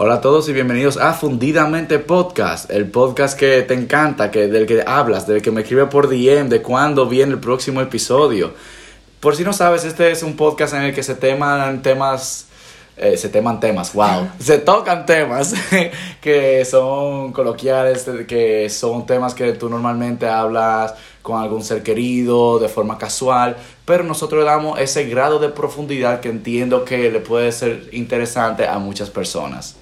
Hola a todos y bienvenidos a Fundidamente Podcast, el podcast que te encanta, que del que hablas, del que me escribe por DM, de cuándo viene el próximo episodio. Por si no sabes, este es un podcast en el que se teman temas eh, se teman temas, wow, se tocan temas que son coloquiales, que son temas que tú normalmente hablas con algún ser querido de forma casual, pero nosotros le damos ese grado de profundidad que entiendo que le puede ser interesante a muchas personas.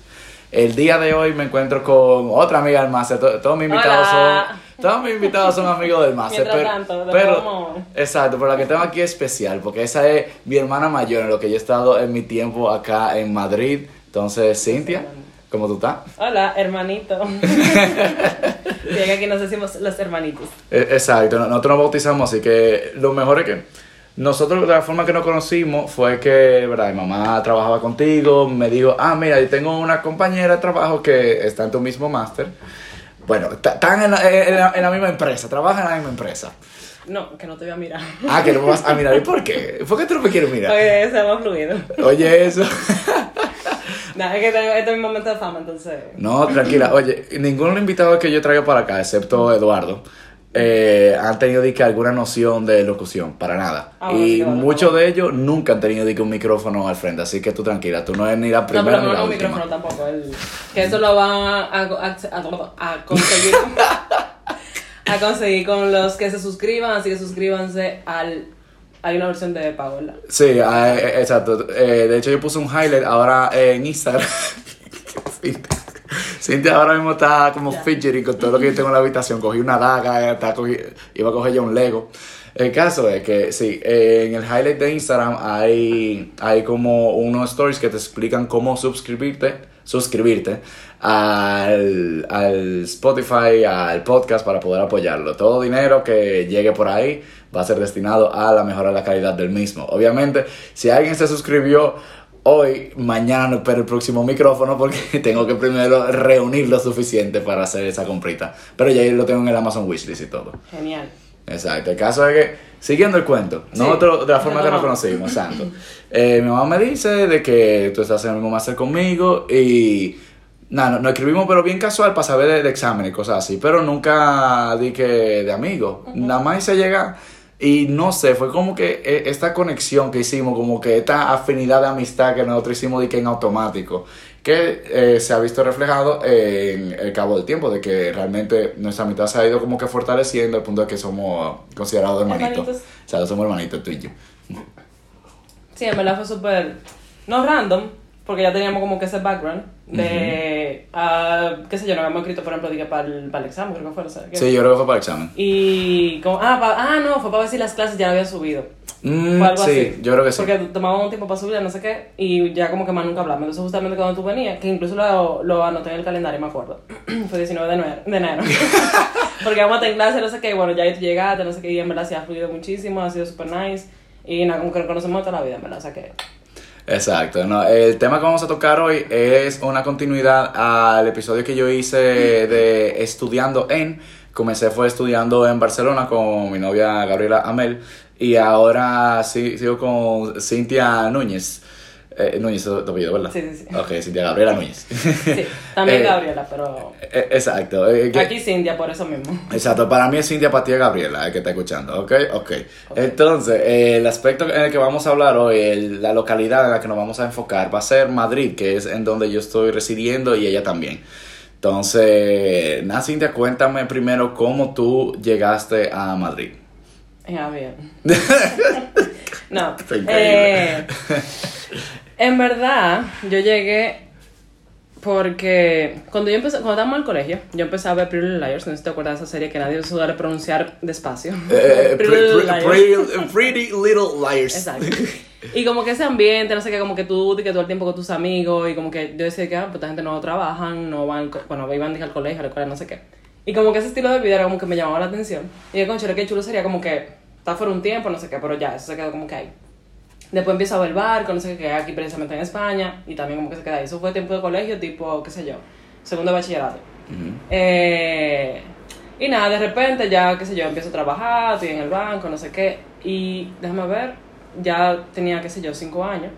El día de hoy me encuentro con otra amiga del máster. Todos mis invitados son todos mis invitados son amigos del máster. Pero, tanto, pero exacto, pero la que tengo aquí es especial porque esa es mi hermana mayor en lo que yo he estado en mi tiempo acá en Madrid. Entonces, Cintia, ¿cómo tú estás? Hola, hermanito. y aquí nos decimos los hermanitos. E, exacto, nosotros nos bautizamos, así que lo mejor es que nosotros, de la forma que nos conocimos, fue que, ¿verdad? Mi mamá trabajaba contigo, me dijo, ah, mira, yo tengo una compañera de trabajo que está en tu mismo máster. Bueno, están en la, en, la, misma empresa, trabajan en la misma empresa. No, que no te voy a mirar. Ah, que no me vas a mirar. ¿Y por qué? ¿Por qué tú no me quieres mirar? Oye, se más fluido. Oye, eso. No, es que este es mi momento de fama, entonces. No, tranquila. Oye, ninguno invitado que yo traigo para acá, excepto Eduardo, eh, han tenido que alguna noción de locución, para nada. Ah, y muchos de ellos nunca han tenido que un micrófono al frente, así que tú tranquila, tú no eres ni la primera no, pero no, ni la un micrófono tampoco, que eso lo van a, a, conseguir. a conseguir con los que se suscriban, así que suscríbanse al hay una versión de pago, ¿verdad? Sí, ah, eh, exacto. Eh, de hecho, yo puse un highlight ahora en Instagram. Cintia ahora mismo está como yeah. con todo lo que yo tengo en la habitación. Cogí una daga, está iba a coger ya un Lego. El caso es que sí, en el highlight de Instagram hay, hay como unos stories que te explican cómo suscribirte, suscribirte al, al Spotify, al podcast para poder apoyarlo. Todo dinero que llegue por ahí va a ser destinado a la mejora de la calidad del mismo. Obviamente, si alguien se suscribió hoy, mañana no espero el próximo micrófono porque tengo que primero reunir lo suficiente para hacer esa comprita. Pero ya lo tengo en el Amazon Wishlist y todo. Genial. Exacto. El caso es que, siguiendo el cuento, nosotros de la forma que nos conocimos, santo. Eh, mi mamá me dice de que tú estás en el mismo máster conmigo y nada, nos escribimos pero bien casual para saber de, de examen y cosas así, pero nunca di que de amigos. Nada más se llega y no sé, fue como que e, esta conexión que hicimos, como que esta afinidad de amistad que nosotros hicimos de que en automático, que eh, se ha visto reflejado en el cabo del tiempo, de que realmente nuestra amistad se ha ido como que fortaleciendo al punto de que somos considerados hermanitos. O sea, somos hermanitos tú y yo. Sí, en verdad fue súper, no random, porque ya teníamos como que ese background de, uh qué sé yo, no habíamos escrito, por ejemplo, dije, para el, para el examen, creo que fue, o sea, Sí, yo creo que fue para el examen. Y como, ah, ah, no, fue para ver si las clases ya habían subido. Mm, algo sí, así. yo creo que sí. Porque tomábamos un tiempo para subir, no sé qué, y ya como que más nunca hablamos. Entonces, justamente cuando tú venías, que incluso lo, lo anoté en el calendario, me acuerdo, fue 19 de enero. De enero. Porque vamos a tener clase, no sé qué, y bueno, ya tú llegaste, no sé qué, y en verdad se ha fluido muchísimo, ha sido súper nice, y nada, como que nos conocemos toda la vida, en verdad, o sea que Exacto, no, el tema que vamos a tocar hoy es una continuidad al episodio que yo hice de estudiando en, comencé fue estudiando en Barcelona con mi novia Gabriela Amel y ahora sí, sigo con Cintia Núñez. Eh, Núñez es tu apellido, ¿verdad? Sí, sí, sí. Ok, Cintia Gabriela Núñez. Sí, también eh, Gabriela, pero... Eh, exacto. Aquí Cintia, por eso mismo. Exacto, para mí es Cintia, para ti es Gabriela, el que está escuchando, ¿ok? Ok. Entonces, el aspecto en el que vamos a hablar hoy, la localidad en la que nos vamos a enfocar, va a ser Madrid, que es en donde yo estoy residiendo y ella también. Entonces, nada, Cintia, cuéntame primero cómo tú llegaste a Madrid. Ya, bien. no. En verdad, yo llegué porque cuando yo empecé, cuando estábamos el colegio, yo empecé a ver Pretty Little Liars, no sé si te acuerdas de esa serie que nadie suele pronunciar despacio. Eh, pretty, Little Liars. Exacto. Y como que ese ambiente, no sé qué, como que tú, que todo el tiempo con tus amigos, y como que yo decía que, ah, pues esta gente no trabajan, no van, bueno, iban al colegio, a la escuela, no sé qué. Y como que ese estilo de vida era como que me llamaba la atención. Y de concho, qué chulo sería como que, está fuera un tiempo, no sé qué, pero ya, eso se quedó como que ahí. Después empiezo a ver barco, no sé qué, aquí precisamente en España, y también como que se queda ahí. Eso fue tiempo de colegio, tipo, qué sé yo, segundo bachillerato. eh, y nada, de repente ya, qué sé yo, empiezo a trabajar, estoy en el banco, no sé qué, y déjame ver, ya tenía, qué sé yo, cinco años.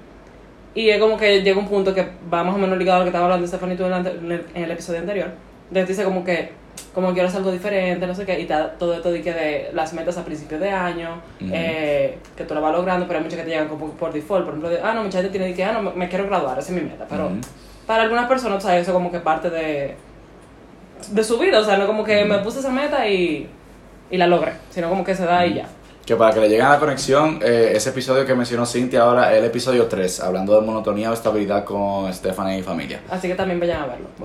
Y es como que llega un punto que va más o menos ligado a lo que estaba hablando Stephanie tú en el, ante- en el- en el episodio anterior. Entonces dice como que, como quiero hacer algo diferente, no sé qué, y está todo esto de que de las metas a principios de año, eh, que tú lo vas logrando, pero hay muchas que te llegan como por default. Por ejemplo, de, ah, no, mucha gente tiene que, ah, no, me, me quiero graduar, esa es mi meta. Pero para algunas personas, o sea, eso como que parte de, de su vida, o sea, no como que me puse esa meta y, y la logré, sino como que se da y ya. Que para que le lleguen a la conexión, eh, ese episodio que mencionó Cintia ahora, el episodio 3, hablando de monotonía o estabilidad con Stephanie y familia. Así que también vayan a verlo.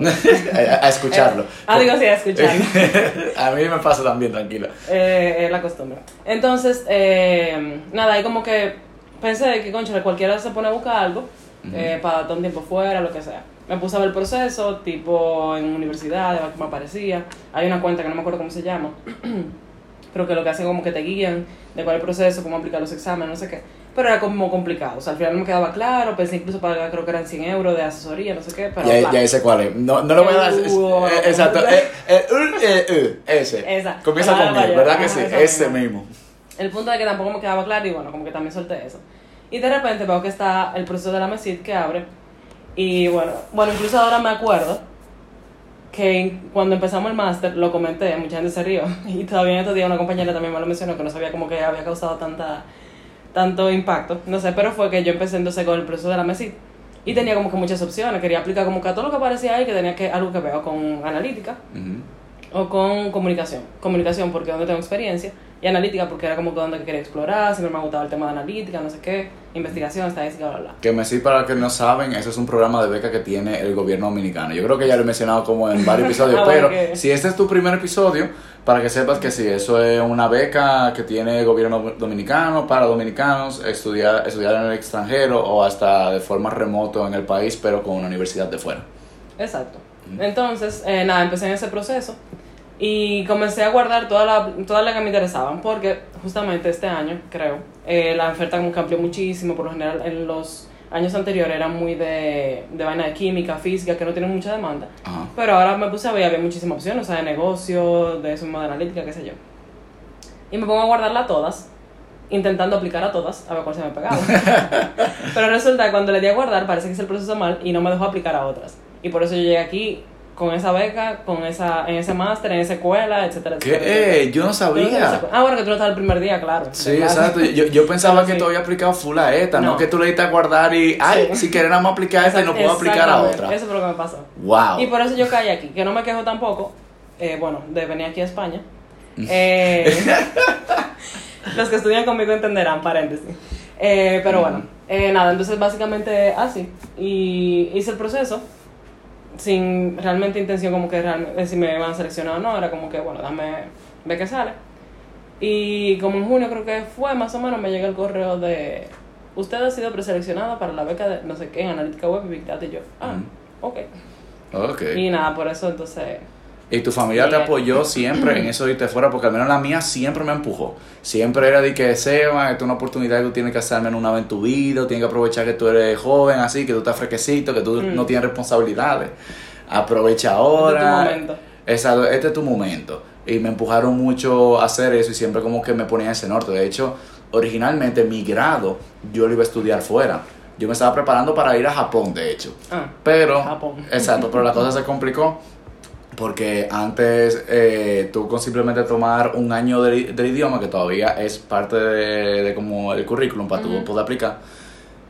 a, a escucharlo. Ah, digo, sí, a escucharlo. a mí me pasa también, tranquila. Eh, es la costumbre. Entonces, eh, nada, ahí como que pensé que, concha, cualquiera se pone a buscar algo eh, para dar un tiempo fuera, lo que sea. Me puse a ver el proceso, tipo en ver qué me aparecía. Hay una cuenta que no me acuerdo cómo se llama, pero que lo que hacen como que te guían de cuál es el proceso, cómo aplicar los exámenes, no sé qué. Pero era como complicado, o sea, al final no me quedaba claro, pensé incluso pagar, creo que eran 100 euros de asesoría, no sé qué, pero... Ya, ya sé cuál es. No, no lo voy a dar. es- exacto. ese. Esa. Comienza con él, ¿verdad que sí? Ese mismo. El punto de que tampoco me quedaba claro y bueno, como que también solté eso. Y de repente veo que está el proceso de la MESID que abre. Y bueno, bueno, incluso ahora me acuerdo que cuando empezamos el máster lo comenté, mucha gente se rió. Y todavía en estos días una compañera también me lo mencionó que no sabía como que había causado tanta, tanto impacto. No sé, pero fue que yo empecé entonces con el proceso de la MESID. Y tenía como que muchas opciones. Quería aplicar como que a todo lo que aparecía ahí, que tenía que algo que ver o con analítica o con comunicación. Comunicación porque es donde tengo experiencia y analítica porque era como que donde quería explorar, siempre me ha gustado el tema de analítica, no sé qué, investigación, estadística, bla, bla. Que me sí, para los que no saben, eso es un programa de beca que tiene el gobierno dominicano. Yo creo que ya lo he mencionado como en varios episodios, Ah, pero si este es tu primer episodio, para que sepas que sí, eso es una beca que tiene el gobierno dominicano para dominicanos, estudiar, estudiar en el extranjero o hasta de forma remoto en el país, pero con una universidad de fuera. Exacto. Entonces, eh, nada, empecé en ese proceso y comencé a guardar todas las todas las que me interesaban porque justamente este año, creo, eh, la oferta como que amplió muchísimo, por lo general en los años anteriores era muy de, de vaina de química, física, que no tienen mucha demanda. Ajá. Pero ahora me puse a ver, había muchísimas opciones, o sea, de negocio, de eso mismo de analítica, qué sé yo. Y me pongo a guardarla todas, intentando aplicar a todas, a ver cuál se me pegaba. Pero resulta que cuando le di a guardar, parece que hice el proceso mal y no me dejó aplicar a otras. Y por eso yo llegué aquí con esa beca, con esa, en ese máster, en esa escuela, etcétera, ¿Qué? etcétera. Eh, yo no sabía. Ah, bueno, que tú no estabas el primer día, claro. Sí, exacto. Yo, yo pensaba Pero que sí. tú habías aplicado full a esta, no, No. que tú le diste a guardar y, ay, Sí. si más aplicar esta y no puedo aplicar a otra. Eso fue lo que me pasó. Wow. Y por eso yo caí aquí, que no me quejo tampoco, eh, bueno, de venir aquí a España. Eh, los que estudian conmigo entenderán, paréntesis. Eh, pero bueno, eh, nada, entonces básicamente así. Y hice el proceso sin realmente intención como que realmente, si me iban a seleccionar o no, era como que, bueno, dame, ve qué sale. Y como en junio creo que fue, más o menos, me llega el correo de, usted ha sido preseleccionado para la beca de no sé qué, en analítica web y Big Data y yo. Ah, ok. Ok. Y nada, por eso entonces. Y tu familia te apoyó siempre en eso de irte fuera, porque al menos la mía siempre me empujó. Siempre era de que, Seba, esta es una oportunidad que tú tienes que hacer al menos una vez en tu vida, tienes que aprovechar que tú eres joven, así, que tú estás fresquecito, que tú Mm. no tienes responsabilidades. Aprovecha Este ahora. es tu momento. Exacto, este es tu momento. Y me empujaron mucho a hacer eso y siempre como que me ponía ese norte. De hecho, originalmente mi grado yo lo iba a estudiar fuera. Yo me estaba preparando para ir a Japón, de hecho. Ah, Pero, Japón. exacto, pero la cosa se complicó porque antes eh, tú con simplemente tomar un año del, del idioma, que todavía es parte de, de como el currículum para tú Ujú. poder aplicar,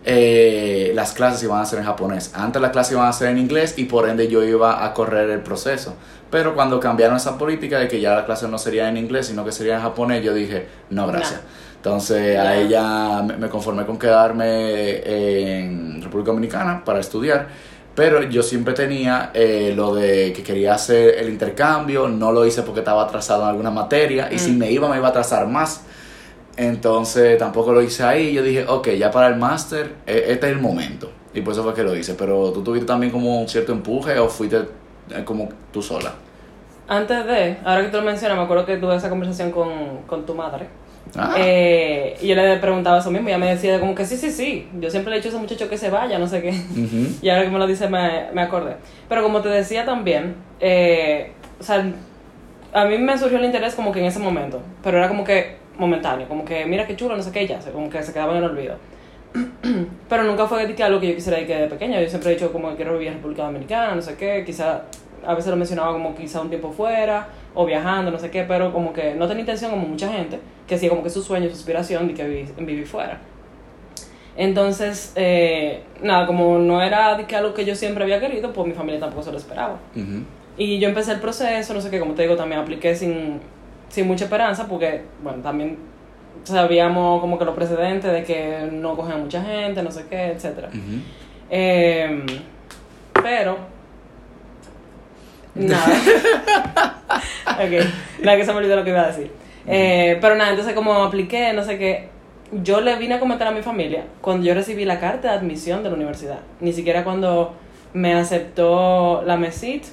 eh, las clases iban a ser en japonés. Antes las clases iban a ser en inglés y por ende yo iba a correr el proceso. Pero cuando cambiaron esa política de que ya la clase no sería en inglés, sino que sería en japonés, yo dije, no, gracias. Entonces ahí ya me, me conformé con quedarme en República Dominicana para estudiar. Pero yo siempre tenía eh, lo de que quería hacer el intercambio, no lo hice porque estaba atrasado en alguna materia y si Mm. me iba me iba a atrasar más. Entonces tampoco lo hice ahí. Yo dije, ok, ya para el máster, eh, este es el momento. Y por eso fue que lo hice. Pero tú tuviste también como un cierto empuje o fuiste eh, como tú sola. Antes de, ahora que tú lo mencionas, me acuerdo que tuve esa conversación con, con tu madre. Ah, Eh, y yo le preguntaba eso mismo y ella me decía como que sí, sí, sí. Yo siempre le he dicho a ese muchacho que se vaya, no sé qué. Y ahora que me lo dice me, me acordé. Pero como te decía también, eh, o sea, a mí me surgió el interés como que en ese momento, pero era como que momentáneo, como que mira qué chulo, no sé qué, ya, como que se quedaba en el olvido. pero nunca fue que algo que yo quisiera ir que de pequeña. Yo siempre he dicho como que quiero vivir en República Dominicana, no sé qué, quizá a veces lo mencionaba como quizá un tiempo fuera o viajando, no sé qué, pero como que no tenía intención como mucha gente, que sí, como que su sueño, su aspiración de que vivir, vivir fuera. Entonces, eh, nada, como no era de que algo que yo siempre había querido, pues mi familia tampoco se lo esperaba. Y yo empecé el proceso, no sé qué, como te digo, también apliqué sin, sin mucha esperanza, porque, bueno, también sabíamos como que los precedentes de que no cogían mucha gente, no sé qué, etc. Em, pero, nada. ok, nada que se me olvidó lo que iba a decir. Eh, pero nada, entonces como apliqué, no sé qué, yo le vine a comentar a mi familia cuando yo recibí la carta de admisión de la universidad. Ni siquiera cuando me aceptó la MESIT,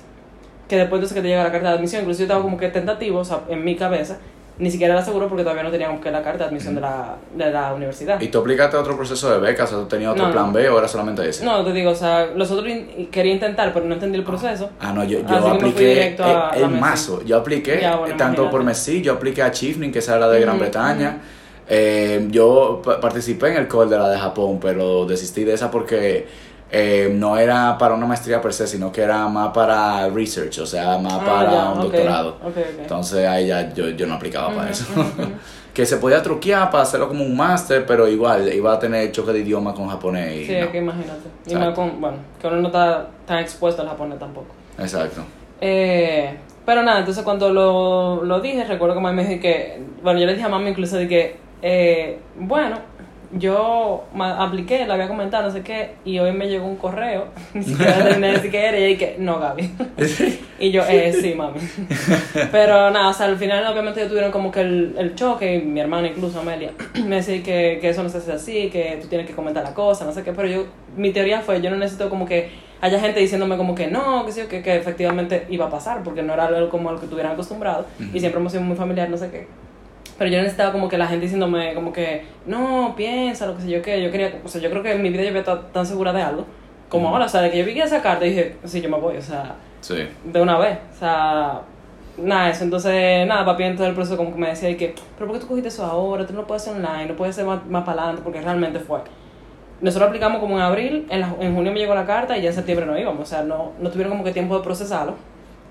que después de que te llega la carta de admisión, incluso yo estaba como que tentativo, o sea, en mi cabeza, ni siquiera era seguro porque todavía no teníamos que la carta de admisión de la, de la universidad. ¿Y tú aplicaste otro proceso de becas? ¿O tú tenías otro plan B o era solamente ese? No, te digo, o sea, los otros quería intentar, pero no entendí el proceso. Ah, no, yo, yo apliqué el, mazo. Yo apliqué tanto por Messi, yo apliqué a Chiefning, que esa era de Gran Bretaña. Eh, yo participé en el call de la de Japón, pero desistí de esa porque eh, no era para una maestría per se, sino que era más para research, o sea, más ah, para un doctorado. Entonces ahí ya yo, yo no aplicaba para eso. que se podía truquear para hacerlo como un máster, pero igual iba a tener choque de idioma con japonés. Y sí, que imagínate. Y no con, bueno, que uno no está tan expuesto al japonés tampoco. Exacto. Eh, pero nada, entonces cuando lo, lo dije, recuerdo que me dijo que, bueno, yo le dije a mami incluso de que, eh, bueno, yo apliqué, lo había comentado, no sé qué, y hoy me llegó un correo, ni siquiera terminé de era, y dije, no, Gaby. y yo, eh, sí, mami. Pero nada, o sea, al final obviamente tuvieron como que el, el choque, y mi hermana incluso, Amelia, me decía que, que eso no se hace así, que tú tienes que comentar la cosa, no sé qué, pero yo, mi teoría fue, yo no necesito como que haya gente diciéndome como que no, que sí, que, que efectivamente iba a pasar, porque no era algo como lo que tuvieran acostumbrado, y siempre hemos sido muy familiar, no sé qué pero yo necesitaba como que la gente diciéndome como que, no, piensa, lo que sé yo, que yo quería, o sea, yo creo que en mi vida yo había estado tan segura de algo, como ahora, o sea, de que yo vi esa carta y dije, sí, yo me voy, o sea, de una vez, o sea, nada, eso, entonces, nada, papi en todo el proceso como que me decía y que, pero ¿por qué tú cogiste eso ahora? Tú no puedes hacer online, no puedes ser más, más para adelante, porque realmente fue. Nosotros aplicamos como en abril, en, en junio me llegó la carta y ya en septiembre no íbamos, o sea, no, no tuvieron como que tiempo de procesarlo.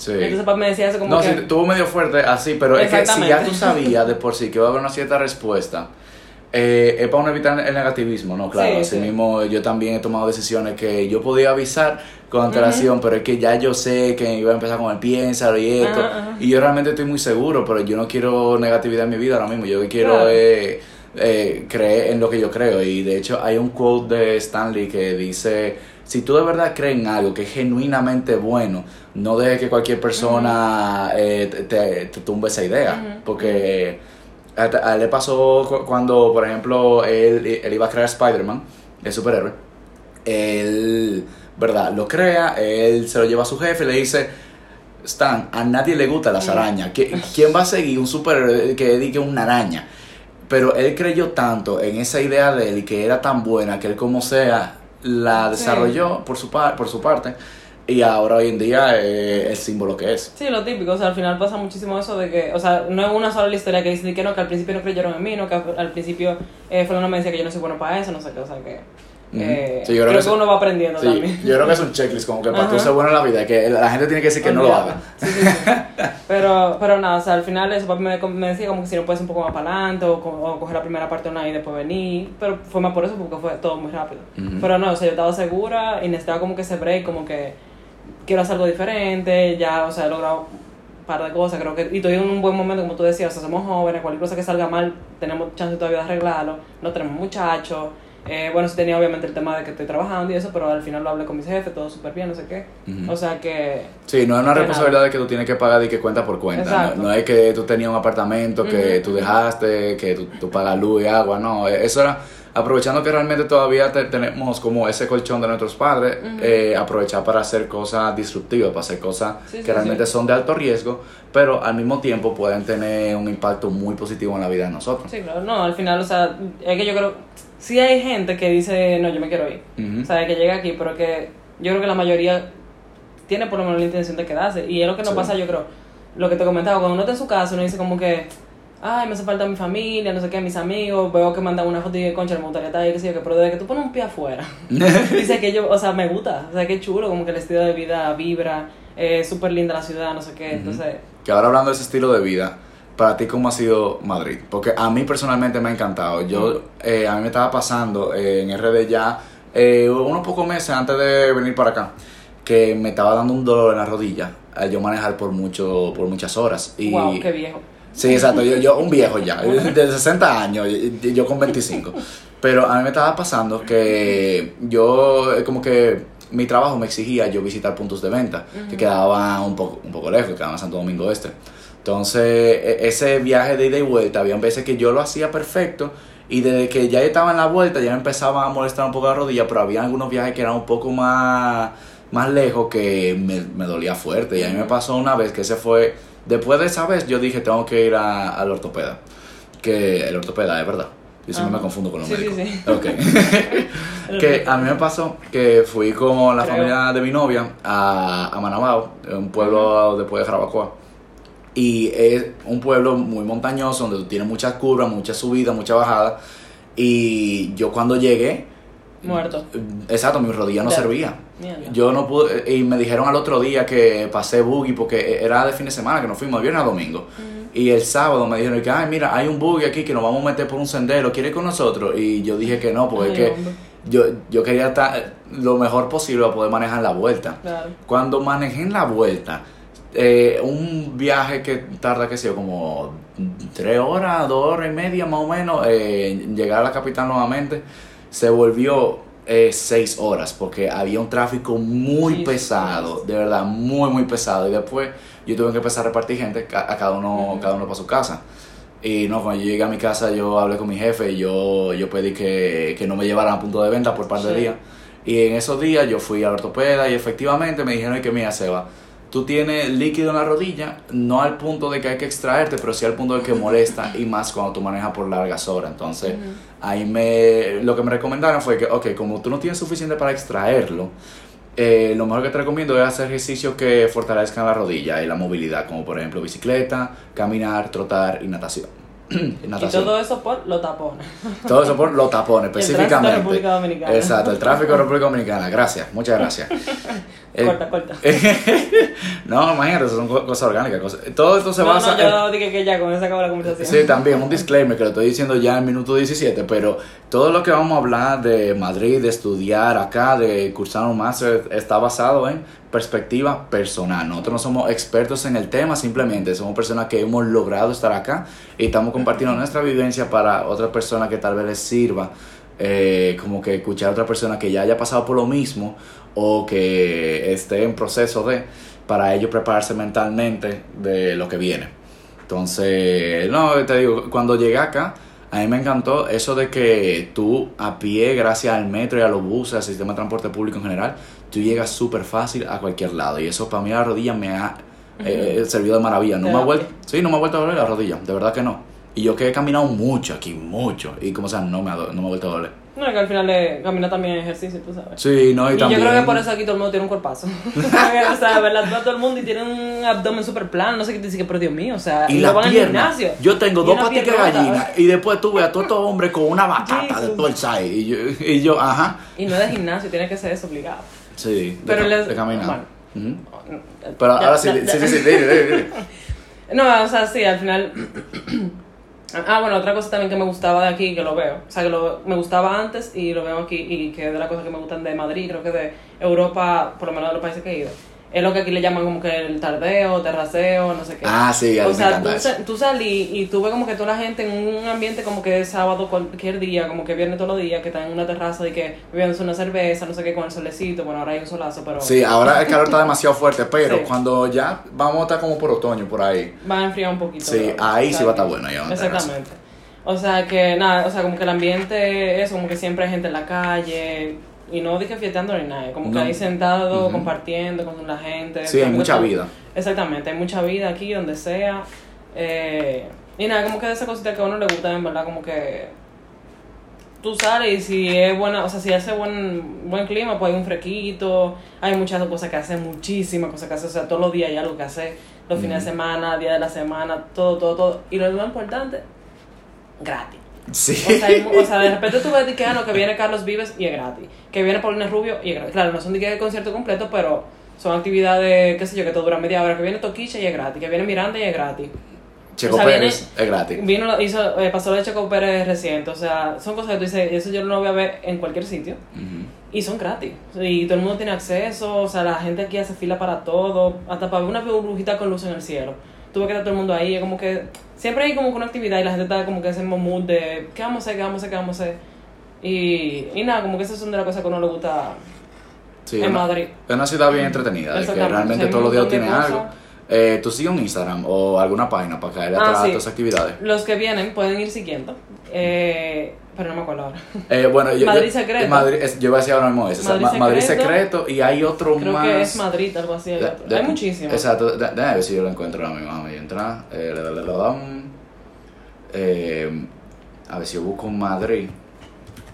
Sí. Entonces papá me decía eso como no, que... No, sí, tuvo medio fuerte así, pero es que si ya tú sabías de por sí que va a haber una cierta respuesta, eh, es para no evitar el negativismo, ¿no? Claro, así mismo yo también he tomado decisiones que yo podía avisar con antelación, pero es que ya yo sé que iba a empezar con el piensa y esto, y yo realmente estoy muy seguro, pero yo no quiero negatividad en mi vida ahora mismo, yo quiero eh, eh, creer en lo que yo creo, y de hecho hay un quote de Stanley que dice si tú de verdad crees en algo que es genuinamente bueno, no dejes que cualquier persona eh, te, te, tumbe esa idea. Porque a, él le pasó cuando, por ejemplo, él, él iba a crear Spider-Man, el superhéroe. Él, ¿verdad? Lo crea, él se lo lleva a su jefe y le dice... Stan, a nadie le gustan las arañas. ¿Quién va a seguir un superhéroe que dedique una araña? Pero él creyó tanto en esa idea de él y que era tan buena que él como sea la desarrolló por, su por su parte y ahora hoy en día es el símbolo que es. Sí, lo típico, o sea, al final pasa muchísimo eso de que, o sea, no es una sola la historia que dice que no, que al principio no creyeron en mí, no, que al principio eh, Fernando me decía que yo no soy bueno para eso, no sé qué, o sea, que... Eh, sí, yo creo, que, uno va aprendiendo también. Yo creo que es un checklist, como que para tú ser bueno en la vida, que la gente tiene que decir que no lo haga. Sí, sí, pero, pero nada, o sea, al final eso me, me decía como que si no puedes un poco más para adelante o, o, coger la primera parte online y después venir. Pero fue más por eso, porque fue todo muy rápido. Pero no, o sea, yo estaba segura y necesitaba como que ese break, como que quiero hacer algo diferente, ya, o sea, he logrado un par de cosas, creo que, y estoy en un buen momento, como tú decías, o sea, somos jóvenes, cualquier cosa que salga mal, tenemos chance todavía de arreglarlo, no tenemos muchachos eh, bueno, sí tenía obviamente el tema de que estoy trabajando y eso, pero al final lo hablé con mis jefes, todo súper bien, no sé qué. O sea que... Sí, no es una responsabilidad de que tú tienes que pagar y que cuenta por cuenta. No, es que tú tenías un apartamento que tú dejaste, que tú, tú, pagas luz y agua, no. E, eso era aprovechando que realmente todavía tenemos como ese colchón de nuestros padres, eh, aprovechar para hacer cosas disruptivas, para hacer cosas que realmente son de alto riesgo, pero al mismo tiempo pueden tener un impacto muy positivo en la vida de nosotros. Sí, claro, no, al final, o sea, es que yo creo sí hay gente que dice, no, yo me quiero ir. O sea, que llega aquí, pero que yo creo que la mayoría tiene por lo menos la intención de quedarse. Y es lo que nos pasa, yo creo. Lo que te comentaba, cuando uno está en su casa, uno dice como que, ay, me hace falta mi familia, no sé qué, mis amigos, veo que mandan una foto y de concha, me gustaría estar ahí, qué sé yo, que, pero desde que tú pones un pie afuera, dice que yo, o sea, me gusta, o sea, qué chulo, como que el estilo de vida vibra, es súper linda la ciudad, no sé qué, entonces, Que ahora hablando de ese estilo de vida, para ti, ¿cómo ha sido Madrid? Porque a mí personalmente me ha encantado. Yo, eh, a mí me estaba pasando eh, en RD ya eh, unos pocos meses antes de venir para acá, que me estaba dando un dolor en la rodilla al yo manejar por, mucho, por muchas horas. Y, wow, qué viejo. Sí, exacto. Yo, yo un viejo ya, de 60 años, yo con 25. Pero a mí me estaba pasando que yo, eh, como que mi trabajo me exigía yo visitar puntos de venta, que quedaban un poco, un poco lejos, que quedaban en Santo Domingo Este. Entonces, e- ese viaje de ida y vuelta, había veces que yo lo hacía perfecto. Y desde que ya estaba en la vuelta, ya me empezaba a molestar un poco la rodilla, pero había algunos viajes que eran un poco más, más lejos que me, me dolía fuerte. Y a mí me pasó una vez que ese fue, después de esa vez, yo dije, tengo que ir a- al ortopeda. Que el ortopeda, es verdad. Yo siempre me confundo con los Sí, sí, médicos. sí. Ok. que a mí me pasó que fui con la Creo. familia de mi novia a, a Manabao, un pueblo después de Jarabacoa. Y es un pueblo muy montañoso donde tiene muchas curvas, muchas subidas, muchas bajadas. Y yo cuando llegué, Muerto. exacto, mi rodilla no servía. Mierda. Yo no pude, y me dijeron al otro día que pasé buggy porque era de fin de semana que nos fuimos, de viernes a domingo. Y el sábado me dijeron que, ay, mira, hay un buggy aquí que nos vamos a meter por un sendero, ¿quieres ir con nosotros? Y yo dije que no, porque Ay, es que hombre. yo, yo quería estar lo mejor posible para poder manejar la vuelta. Claro. Cuando manejé en la vuelta, eh, un viaje que tarda, qué sé yo, como tres horas, dos horas y media más o menos, eh, llegar a la capital nuevamente, se volvió eh, seis horas porque había un tráfico muy pesado, de verdad, muy, muy pesado. Y después yo tuve que empezar a repartir gente a cada uno, cada uno para su casa. Y no, cuando yo llegué a mi casa, yo hablé con mi jefe y yo, yo pedí que, que no me llevaran a punto de venta por par de Sí. días. Y en esos días yo fui al ortopeda y efectivamente me dijeron que mira, Seba, tú tienes líquido en la rodilla, no al punto de que hay que extraerte, pero sí al punto de que molesta y más cuando tú manejas por largas horas. Entonces, ahí me, lo que me recomendaron fue que, ok, como tú no tienes suficiente para extraerlo, eh, lo mejor que te recomiendo es hacer ejercicios que fortalezcan la rodilla y la movilidad, como por ejemplo bicicleta, caminar, trotar y natación. Y todo eso por los tapones. Todo eso por los tapones, tránsito de específicamente. República Dominicana. Exacto, el tráfico de República Dominicana. Gracias, muchas gracias. El- Corta, corta. no, imagínate, son co- cosas orgánicas. cosas- Todo esto se no, basa no, yo dije que ya con eso acabó la conversación. Sí, también, un disclaimer que lo estoy diciendo ya en minuto 17, pero todo lo que vamos a hablar de Madrid, de estudiar acá, de cursar un máster, está basado en perspectiva personal. Nosotros no somos expertos en el tema, simplemente somos personas que hemos logrado estar acá y estamos compartiendo nuestra vivencia para otras personas que tal vez les sirva. eh, como que escuchar a otra persona que ya haya pasado por lo mismo o que esté en proceso de para ellos prepararse mentalmente de lo que viene. Entonces, no, te digo, cuando llegué acá, a mí me encantó eso de que tú a pie, gracias al metro y a los buses, al sistema de transporte público en general, tú llegas súper fácil a cualquier lado. Y eso para mí la rodilla me ha eh, servido de maravilla. No me, ha vuelto, sí, no me ha vuelto a doler la rodilla, de verdad que no. Y yo que he caminado mucho aquí, mucho, y como sea, no me ha, no me ha vuelto a doler. No, que al final de caminar también es ejercicio, tú sabes. Sí, no, y, Y yo también... creo que por eso aquí todo el mundo tiene un cuerpazo. o sea, ¿verdad? Todo- Todo el mundo y tiene un abdomen súper plano, no sé qué te dice que, pero Dios mío, o sea, Y no la van al gimnasio. Yo tengo Y dos una patitas de gallina y después tú ves a todos estos hombres con una batata de todo el side. Y yo, y yo, ajá. Y no es de gimnasio, tiene que ser eso obligado. Sí, de, Pero les- de caminar. bueno. Ujú. Pero ahora sí, sí, sí, sí. No, o sea, sí, al final. Ah, bueno, otra cosa también que me gustaba de aquí, que lo veo. O sea, que lo, me gustaba antes y lo veo aquí, y que es de las cosas que me gustan de Madrid, creo que de Europa, por lo menos de los países que he ido. Es lo que aquí le llaman como que el tardeo, terraceo, no sé qué. Ah, sí, a O sea, tú, eso. sa- tú salí y tú ves como que toda la gente en un ambiente como que sábado cualquier día, como que viernes todos los días, que están en una terraza y que bebiéndose una cerveza, no sé qué, con el solecito. Bueno, ahora hay un solazo, pero Sí, ahora el calor está demasiado fuerte, pero Sí. cuando ya vamos a estar como por otoño, por ahí. va a enfriar un poquito. Sí, pero, ahí sí va a estar bueno, ahí va a estar Exactamente. O sea que nada, o sea, como que el ambiente es como que siempre hay gente en la calle y no dije fiesteando ni nada, como que ahí sentado, compartiendo con la gente. Sí, hay mucha vida. Exactamente, hay mucha vida aquí, donde sea. Eh, y nada, como que de esa cosita que a uno le gusta, en verdad, como que tú sales y si es buena, o sea, si hace buen, buen clima, pues hay un fresquito, hay muchas cosas que hacer, muchísimas cosas que hacer, o sea, todos los días hay algo que hacer, los fines de semana, día de la semana, todo, todo, todo. Y lo más importante, gratis. Sí. O sea, hay o sea, de repente tú ves que, ah, no, que viene Carlos Vives y es gratis. Que viene Paulina Rubio y es gratis. Claro, no son de que concierto completo, pero son actividades, qué sé yo, que te duran media hora. Que viene Toquicha y es gratis. Que viene Miranda y es gratis. Checo o sea, Pérez es gratis. Vino, hizo, eh, pasó lo de Checo Pérez reciente. O sea, son cosas que tú dices, eso yo no lo voy a ver en cualquier sitio. Y son gratis. Y todo el mundo tiene acceso. O sea, la gente aquí hace fila para todo. Hasta para ver una burbujita con luz en el cielo. Tuve que estar todo el mundo ahí. Es como que siempre hay como que una actividad y la gente está como que en ese mood de qué vamos a hacer, qué vamos a hacer, qué vamos a hacer. Y, y nada, como que esas son de las cosas que a uno le gusta Sí, en una- Madrid. Es una ciudad bien entretenida, de que realmente todos los días de tiene algo. Eh, ¿Tú sigues un Instagram o alguna página para caerle Ah, atrás a sí. todas esas actividades? Los que vienen pueden ir siguiendo. Eh, pero no me acuerdo ahora. Eh, bueno, yo, Madrid Secreto. Madrid, es- yo voy a decir ahora mismo eso. o sea, Madrid Ma- Madrid Secreto. Y hay otro Creo más. que es Madrid, algo así. Hay, De- otro. de- hay muchísimos. Exacto, déjame ver si yo lo encuentro ahora mismo. Déjame entrar. Eh, la, la, dam. Eh, a ver si yo busco Madrid.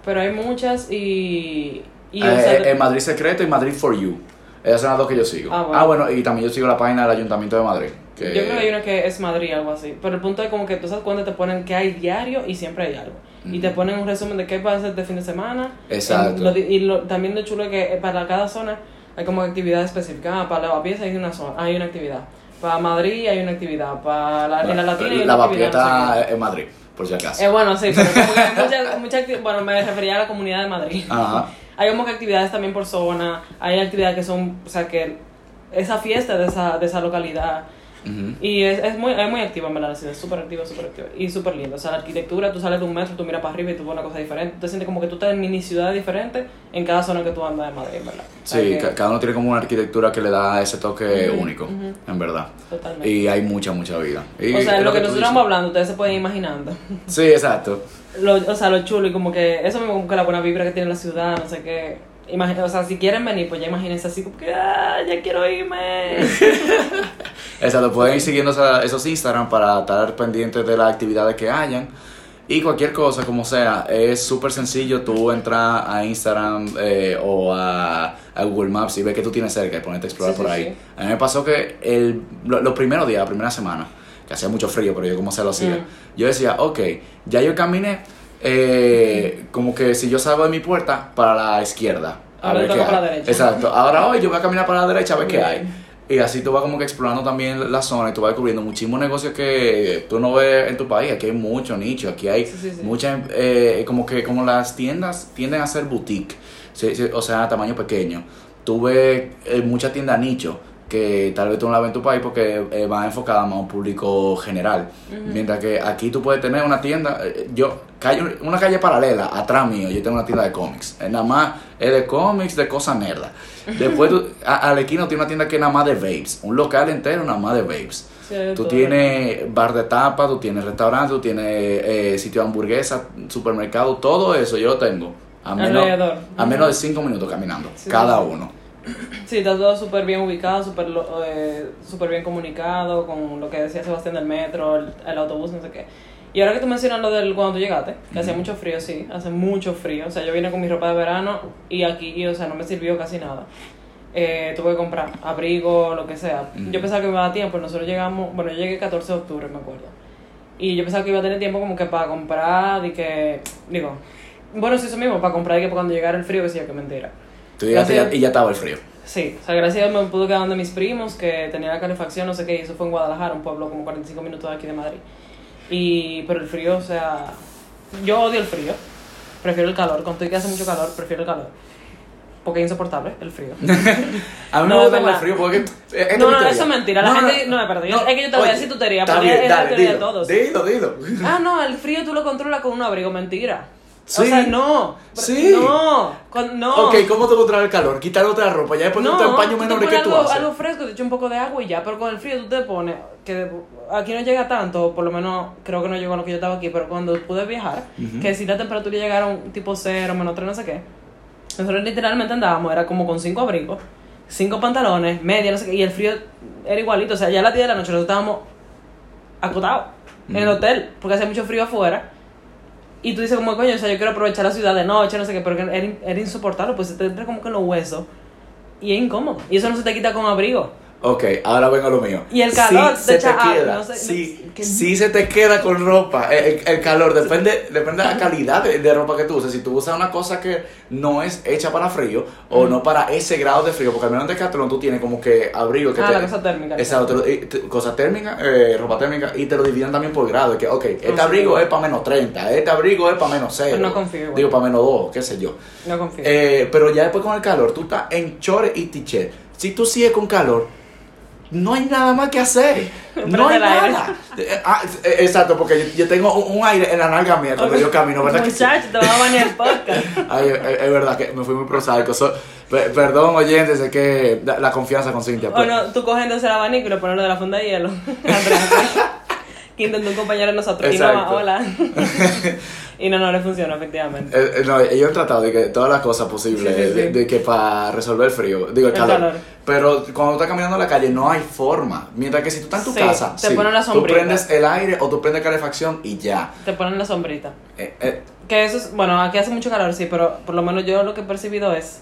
Pero hay muchas y. y o Eh, sea, eh, Madrid Secreto y Madrid for You. Esas son las dos que yo sigo. Ah, bueno. y también yo sigo la página del Ayuntamiento de Madrid. Que, Yo creo que hay una que es Madrid, algo así. Pero el punto es como que tú sabes cuando te ponen que hay diario y siempre hay algo. Y te ponen un resumen de qué va a hacer este fin de semana. Exacto. Lo y lo, también lo chulo es que eh, para cada zona hay como actividad específica. Ah, para Lavapiés hay una zona, hay una actividad. Para Madrid hay una actividad. Para la, en la Latina hay una La actividad. no sé en Madrid, por si acaso. Eh, bueno, sí, pero mucha, mucha bueno, me refería a la comunidad de Madrid. Ajá. Hay como que actividades también por zona, hay actividades que son, o sea, que esa fiesta de esa, de esa localidad. Y es, es, muy, es muy activa, en verdad, la ciudad, es súper activa, súper activa. Y súper linda. O sea, la arquitectura, tú sales de un metro, tú miras para arriba y tú ves una cosa diferente. Tú te sientes como que tú estás en mini ciudades diferentes en cada zona que tú andas de Madrid, en verdad. Sí, que- cada uno tiene como una arquitectura que le da ese toque único, en verdad. Totalmente. Y hay mucha, mucha vida. Y o sea, es lo que nosotros estamos hablando, ustedes se pueden ir imaginando. Sí, exacto. Lo, o sea, lo chulo y como que eso mismo, como que la buena vibra que tiene la ciudad, no sé qué. Imagina, o sea, si quieren venir, pues ya imagínense así como que, ah, ya quiero irme. Exacto, pueden ir siguiendo esa- esos Instagram para estar pendientes de las actividades que hayan. Y cualquier cosa, como sea, es súper sencillo. Tú entras a Instagram eh, o a, a Google Maps y ves que tú tienes cerca y ponerte a explorar Sí, sí, por ahí. sí. A mí me pasó que el, lo- los primeros días, la primera semana, que hacía mucho frío, pero yo como se lo hacía, Mm. yo decía, ok, ya yo caminé eh, como que si yo salgo de mi puerta para la izquierda. A Ahora ver qué para la derecha. Exacto. Ahora hoy yo voy a caminar para la derecha a ver qué hay. Y así tú vas como que explorando también la zona y tú vas descubriendo muchísimos negocios que tú no ves en tu país. Aquí hay mucho nicho, aquí hay Sí, sí, sí. muchas, eh, como que como las tiendas tienden a ser boutique, o sea, tamaño pequeño. Tú ves eh, muchas tiendas nicho que tal vez tú no la ves en tu país porque eh, van enfocadas más a un público general. Mientras que aquí tú puedes tener una tienda, eh, yo, calle, una calle paralela, atrás mío, yo tengo una tienda de cómics. Eh, nada más es de cómics, de cosas nerdas. Después tú, a, a la esquina tiene una tienda que es nada más de vapes, un local entero nada más de vapes. Sí, Tú todo. tienes bar de tapa, tú tienes restaurante, tú tienes eh, sitio de hamburguesa, supermercado, todo eso yo lo tengo. A menos, Alrededor. a menos de 5 minutos caminando, Sí, cada sí. uno. Sí, está todo súper bien ubicado, súper eh, súper bien comunicado con lo que decía Sebastián del metro, el, el autobús, no sé qué. Y ahora que tú mencionas lo del cuando tú llegaste, que hacía mucho frío, sí, hace mucho frío. O sea, yo vine con mi ropa de verano y aquí, o sea, no me sirvió casi nada. Eh, tuve que comprar abrigo, lo que sea. Yo pensaba que me iba a dar tiempo, nosotros llegamos, bueno, yo llegué el 14 de octubre, me acuerdo. Y yo pensaba que iba a tener tiempo como que para comprar y que, digo, bueno, sí, eso mismo, para comprar y que cuando llegara el frío, que sí, que mentira. Tú llegaste Gracias. ya- y ya estaba el frío. Sí, o sea, gracias a Dios me pude quedar donde mis primos, que tenía la calefacción, no sé qué, y eso fue en Guadalajara, un pueblo como 45 minutos de aquí de Madrid. Y, pero el frío, o sea, yo odio el frío, prefiero el calor, cuando estoy que hace mucho calor, prefiero el calor. Porque es insoportable el frío. A mí No, me gusta es el frío porque. esto No, no, eso es mentira, la gente- no, espérate, yo- es que yo te voy a decir tu teoría, está porque bien, es la teoría de dilo, todos. Dilo, dilo. ah, no, el frío tú lo controlas con un abrigo, mentira. Sí. O sea, no. Sí. No, con- no. Ok, ¿cómo te controlas el calor? Quitar otra ropa, ya después No, te tú te menor que tú algo, haces. algo fresco, te echo un poco de agua y ya, pero con el frío tú te pones, que aquí no llega tanto, por lo menos creo que no llegó a lo que yo estaba aquí, pero cuando pude viajar, que si la temperatura llegara a un tipo cero, menos tres, no sé qué, nosotros literalmente andábamos, era como con cinco abrigos, cinco pantalones, media, no sé qué, y el frío era igualito, o sea, ya a las 10 de la noche nosotros estábamos acotados en el hotel, porque hacía mucho frío afuera. Y tú dices como, coño, o sea, yo quiero aprovechar la ciudad de noche, no sé qué, pero era, era insoportable, pues se te entra como que en los huesos. Y es incómodo. Y eso no se te quita con abrigo. Ok, ahora vengo a lo mío. Y el calor Sí te se te queda. no sé, sí, no- sí se te queda con ropa. El, el- el calor depende, depende de la calidad de, de ropa que tú uses. Si tú usas una cosa que no es hecha para frío o no para ese grado de frío, porque al menos en Decathlon tú tienes como que abrigo que Ah, te- la cosa térmica. Exacto, cosa térmica, eh, ropa térmica, y te lo dividen también por grado. de que, ok, este abrigo es para menos 30, este abrigo es para menos 0. Pero no confío igual. Digo, para menos 2, qué sé yo. No confío. Eh, pero ya después con el calor, tú estás en chores y t-shirt. Si tú sigues con calor, no hay nada más que hacer. No hay nada. Ah, eh, exacto, porque yo, tengo un, aire en la nalga mía cuando yo camino, ¿verdad? que sí? Muchacho, te va a banear el podcast. Ay, es, es verdad que me fui muy prosaico. So- pe- perdón, oyentes, es que la, la confianza con Cintia. O pues. no, tú coges entonces el abanico y lo pones de la funda de hielo. Que intentó un compañero de nosotros. Y no, hola. y no, no le funciona, efectivamente. Eh, eh, no, ellos han tratado de que todas las cosas posibles, Sí, sí, sí. De, de que para resolver el frío, digo el El calor. calor. Pero cuando tú estás caminando en la calle no hay forma. Mientras que si tú estás en tu casa, te ponen la tú sombrita. prendes el aire o tú prendes calefacción y ya. Te ponen la sombrita. Eh, eh, Que eso es, bueno, aquí hace mucho calor, sí, pero por lo menos yo lo que he percibido es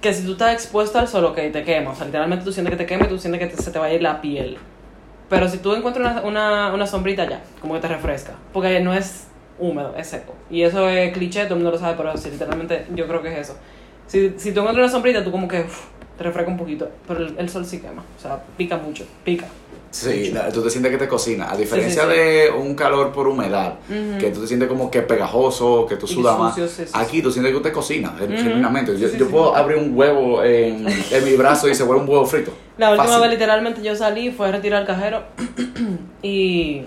que si tú estás expuesto al sol, ok, te quema. O sea, literalmente tú sientes que te quema y tú sientes que te- se te va a ir la piel. Pero si tú encuentras una, una, una sombrita ya, como que te refresca. Porque no es húmedo, es seco. Y eso es cliché, todo el mundo lo sabe, pero sí, literalmente yo creo que es eso. Si, si tú encuentras una sombrita, tú como que uf, te refresca un poquito. Pero el, el sol sí quema. O sea, pica mucho, pica. sí, la- tú te sientes que te cocina. A diferencia sí, sí. de un calor por humedad, Ujú. que tú te sientes como que pegajoso, que tú sudas más. Aquí tú sientes que te cocina, Ujú. genuinamente. Yo, yo puedo abrir un huevo en, en mi brazo y se vuelve un huevo frito. La última Fácil. vez literalmente yo salí, fue a retirar el cajero y,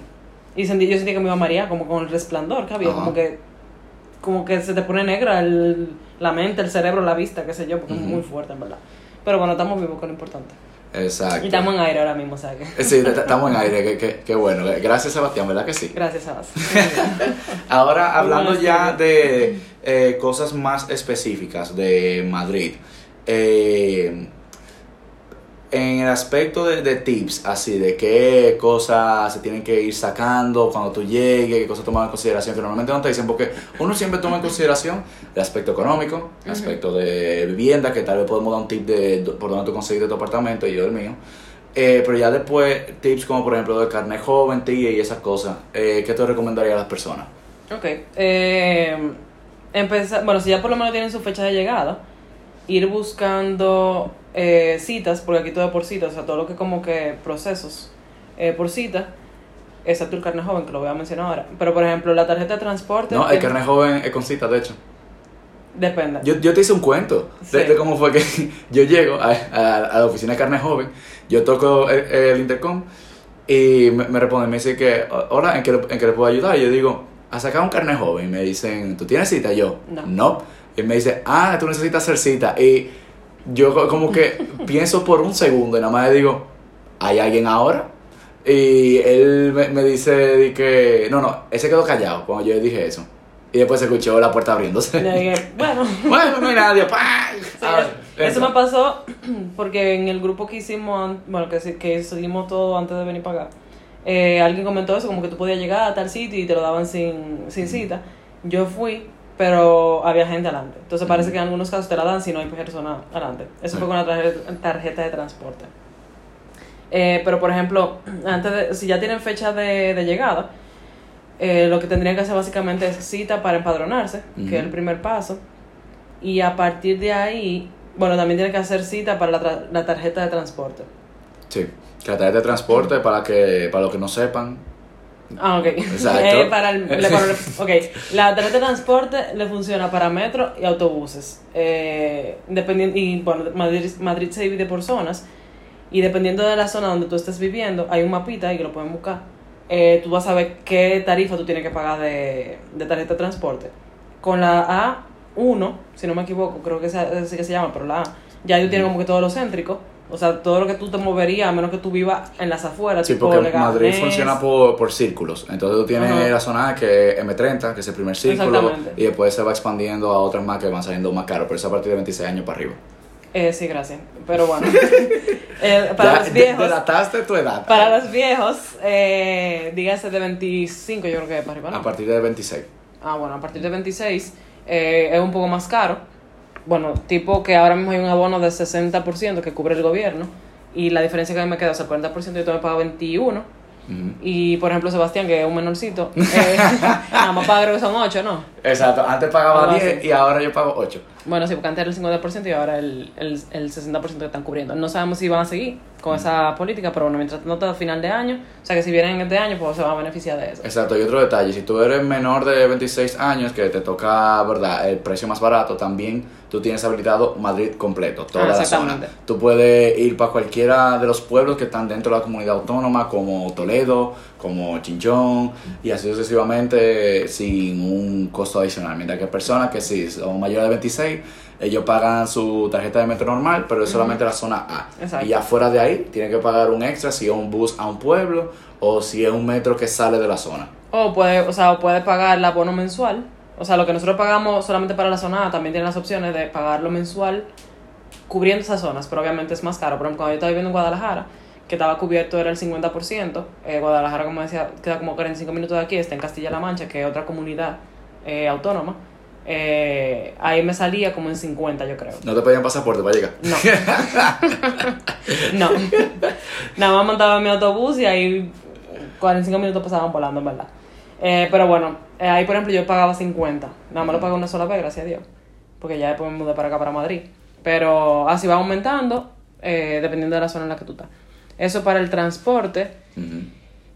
y sentí, yo sentí que me iba a marear, como con el resplandor que había, Ajá. como que como que se te pone negra el- la mente, el cerebro, la vista, qué sé yo, porque es muy fuerte en verdad. Pero bueno, estamos vivos, que es lo importante. Exacto. Y estamos en aire ahora mismo, que... Sí, estamos en aire, que, que, que bueno. Gracias, Sebastián, ¿verdad que sí? Gracias vos. Ahora, hablando ya de eh, cosas más específicas de Madrid, eh, en el aspecto de, de tips, así, de qué cosas se tienen que ir sacando cuando tú llegues, qué cosas tomar en consideración, que normalmente no te dicen, porque uno siempre toma en consideración el aspecto económico, el aspecto de vivienda, que tal vez podemos dar un tip de por dónde tú conseguiste tu apartamento y yo el mío. Eh, pero ya después, tips como por ejemplo de carne joven, tía y esas cosas, eh, ¿qué te recomendaría a las personas? Ok. Eh, empezar, bueno, si ya por lo menos tienen su fecha de llegada, ir buscando eh, citas, porque aquí todo es por citas, o sea, todo lo que como que procesos eh, por cita, excepto el carne joven, que lo voy a mencionar ahora. Pero por ejemplo, la tarjeta de transporte. No, el eh, carne joven es con cita, de hecho. Depende. Yo, yo te hice un cuento de, Sí. de cómo fue que yo llego a, a- a la oficina de carne joven, yo toco el, el intercom y me, me responden, me dice que, hola, ¿en qué, le- ¿en qué le puedo ayudar? Y yo digo, a sacar un carne joven. Y me dicen, ¿tú tienes cita? Yo, No. Y me dice, ah, tú necesitas hacer cita. Y yo co- como que pienso por un segundo y nada más le digo, ¿hay alguien ahora? Y él me, me dice que, no, no, él se quedó callado cuando yo le dije eso. Y después se escuchó la puerta abriéndose. Yo dije, bueno. Bueno, no hay nadie. ¡pah! Sí, A ver, eso me pasó porque en el grupo que hicimos, bueno, que, que seguimos todo antes de venir para acá, eh, alguien comentó eso, como que tú podías llegar a tal sitio y te lo daban sin, sin cita. Yo fui, pero había gente adelante. Entonces parece que en algunos casos te la dan si no hay persona adelante. Eso fue con la tarjeta, de transporte. Eh, pero por ejemplo, antes de, si ya tienen fecha de, de llegada, eh, lo que tendrían que hacer básicamente es cita para empadronarse, que es el primer paso. Y a partir de ahí, bueno, también tienen que hacer cita para la, tra- la tarjeta de transporte. Sí, que la tarjeta de transporte, para, que, para los que no sepan, Ah, ok. Exacto. Eh, para el- le- para el- ok, la tarjeta de transporte le funciona para metro y autobuses. Eh, dependiendo, y bueno, Madrid, Madrid se divide por zonas. Y dependiendo de la zona donde tú estés viviendo, hay un mapita ahí que lo pueden buscar. Eh, tú vas a ver qué tarifa tú tienes que pagar de, de tarjeta de transporte. Con la A1, si no me equivoco, creo que es así que se llama, pero la A, ya ellos tienen como que todo lo céntrico. O sea, todo lo que tú te moverías, a menos que tú vivas en las afueras. Sí, tipo porque Leganés. Madrid funciona por, por círculos. Entonces tú tienes la zona que es M30, que es el primer círculo, y después se va expandiendo a otras más que van saliendo más caros, pero eso a partir de 26 años para arriba. Eh, sí, gracias. Pero bueno, Eh, para Ya, los de- viejos, delataste tu edad. para los viejos, eh, dígase de 25, yo creo que es para arriba, ¿no? A partir de 26. Ah, bueno, a partir de 26 eh, es un poco más caro. Bueno, tipo que ahora mismo hay un abono de 60% que cubre el gobierno. Y la diferencia que a mí me queda, o sea, el 40% yo tengo que pagar 21 Ujú. y por ejemplo Sebastián, que es un menorcito, eh, nada más paga creo que son 8, ¿no? Exacto, antes pagaba Algo 10 así. y ahora yo pago 8. Bueno, sí, porque antes era el 50% y ahora el, el, el 60% que están cubriendo. No sabemos si van a seguir con esa política, pero bueno, mientras no está final de año, o sea que si vienen este año, pues se van a beneficiar de eso. Exacto, y otro detalle, si tú eres menor de 26 años, que te toca, ¿verdad?, el precio más barato, también tú tienes habilitado Madrid completo, toda Ah, la zona. Tú puedes ir para cualquiera de los pueblos que están dentro de la comunidad autónoma, como Toledo, como Chinchón, y así sucesivamente, sin un costo adicional. Mientras que personas que sí son mayores de 26, ellos pagan su tarjeta de metro normal, pero es solamente la zona A. Exacto. Y ya fuera de ahí, tienen que pagar un extra si es un bus a un pueblo o si es un metro que sale de la zona. O puede, o sea, o puede pagar el abono mensual. O sea, lo que nosotros pagamos solamente para la zona A, también tiene las opciones de pagarlo mensual cubriendo esas zonas, pero obviamente es más caro. Por ejemplo, cuando yo estaba viviendo en Guadalajara, que estaba cubierto era el 50%, eh, Guadalajara, como decía, queda como 45 minutos de aquí, está en Castilla-La Mancha, que es otra comunidad eh, autónoma. Eh, ahí me salía como en 50, yo creo. No te pedían pasaporte para llegar. No. no. Nada más montaba mi autobús y ahí 45 minutos pasaban volando, en verdad. Eh, pero bueno, eh, ahí por ejemplo yo pagaba 50. Nada más lo pagué una sola vez, gracias a Dios. Porque ya después me mudé para acá, para Madrid. Pero así va aumentando, eh, dependiendo de la zona en la que tú estás. Eso para el transporte.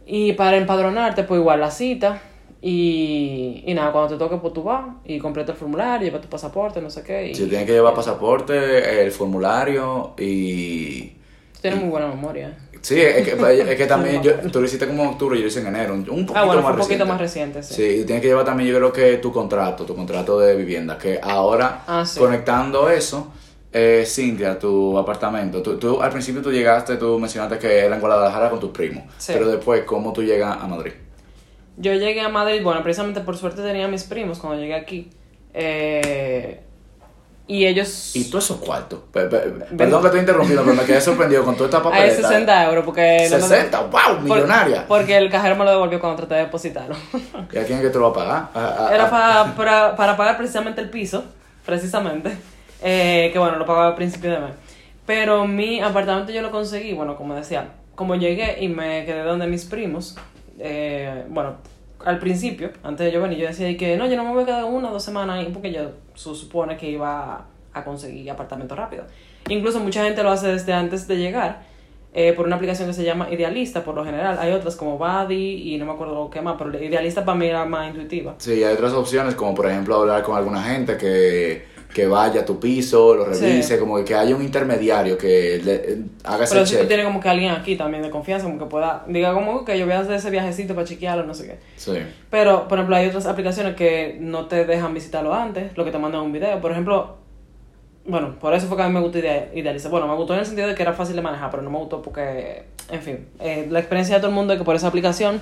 Y para empadronarte, pues igual la cita. Y, y nada, cuando te toque, pues tú vas y completas el formulario, llevas tu pasaporte, no sé qué. Y Si tienes que llevar pasaporte, el formulario y... tú tienes muy buena memoria. Sí, es que, es que también yo, tú lo hiciste como en octubre y yo lo hice en enero, un poquito Ah, bueno, más un poquito reciente. más reciente, sí. Sí, y tienes que llevar también, yo creo que tu contrato, tu contrato de vivienda, que ahora, Ah, sí. conectando eso, eh, Cintia, tu apartamento, tú, tú al principio tú llegaste, tú mencionaste que era en Guadalajara con tus primos, Sí. pero después, ¿cómo tú llegas a Madrid? Yo llegué a Madrid, bueno, precisamente por suerte tenía a mis primos cuando llegué aquí. Eh, y ellos... Y todos esos cuartos. Pe- pe- Perdón que estoy interrumpiendo, pero me quedé sorprendido con toda esta papeleta. 60 euros porque... no me- 60, wow, millonaria. porque el cajero me lo devolvió cuando traté de depositarlo. ¿Y a quién es que tú lo vas a pagar? A- a- Era para, para, para pagar precisamente el piso, precisamente. Eh, que bueno, lo pagaba al principio de mes. Pero mi apartamento yo lo conseguí, bueno, como decía, como llegué y me quedé donde mis primos, eh, bueno, al principio, antes de yo venir, yo decía que no, yo no me voy a quedar una o dos semanas ahí porque yo se supone que iba a conseguir apartamento rápido. Incluso mucha gente lo hace desde antes de llegar. eh, por una aplicación que se llama Idealista, por lo general. Hay otras como Buddy y no me acuerdo qué más, pero Idealista para mí era más intuitiva. Sí, hay otras opciones, como por ejemplo hablar con alguna gente que, que vaya a tu piso, lo revise, Sí. como que haya un intermediario que le, eh, haga ese Pero check. tienes como que alguien aquí también de confianza, como que pueda, diga como que yo voy a hacer ese viajecito para chequearlo, no sé qué. Sí. Pero, por ejemplo, hay otras aplicaciones que no te dejan visitarlo antes, lo que te mandan un video. Por ejemplo, bueno, por eso fue que a mí me gustó idea- idealizar. Bueno, me gustó en el sentido de que era fácil de manejar, pero no me gustó porque, en fin, eh, la experiencia de todo el mundo es que por esa aplicación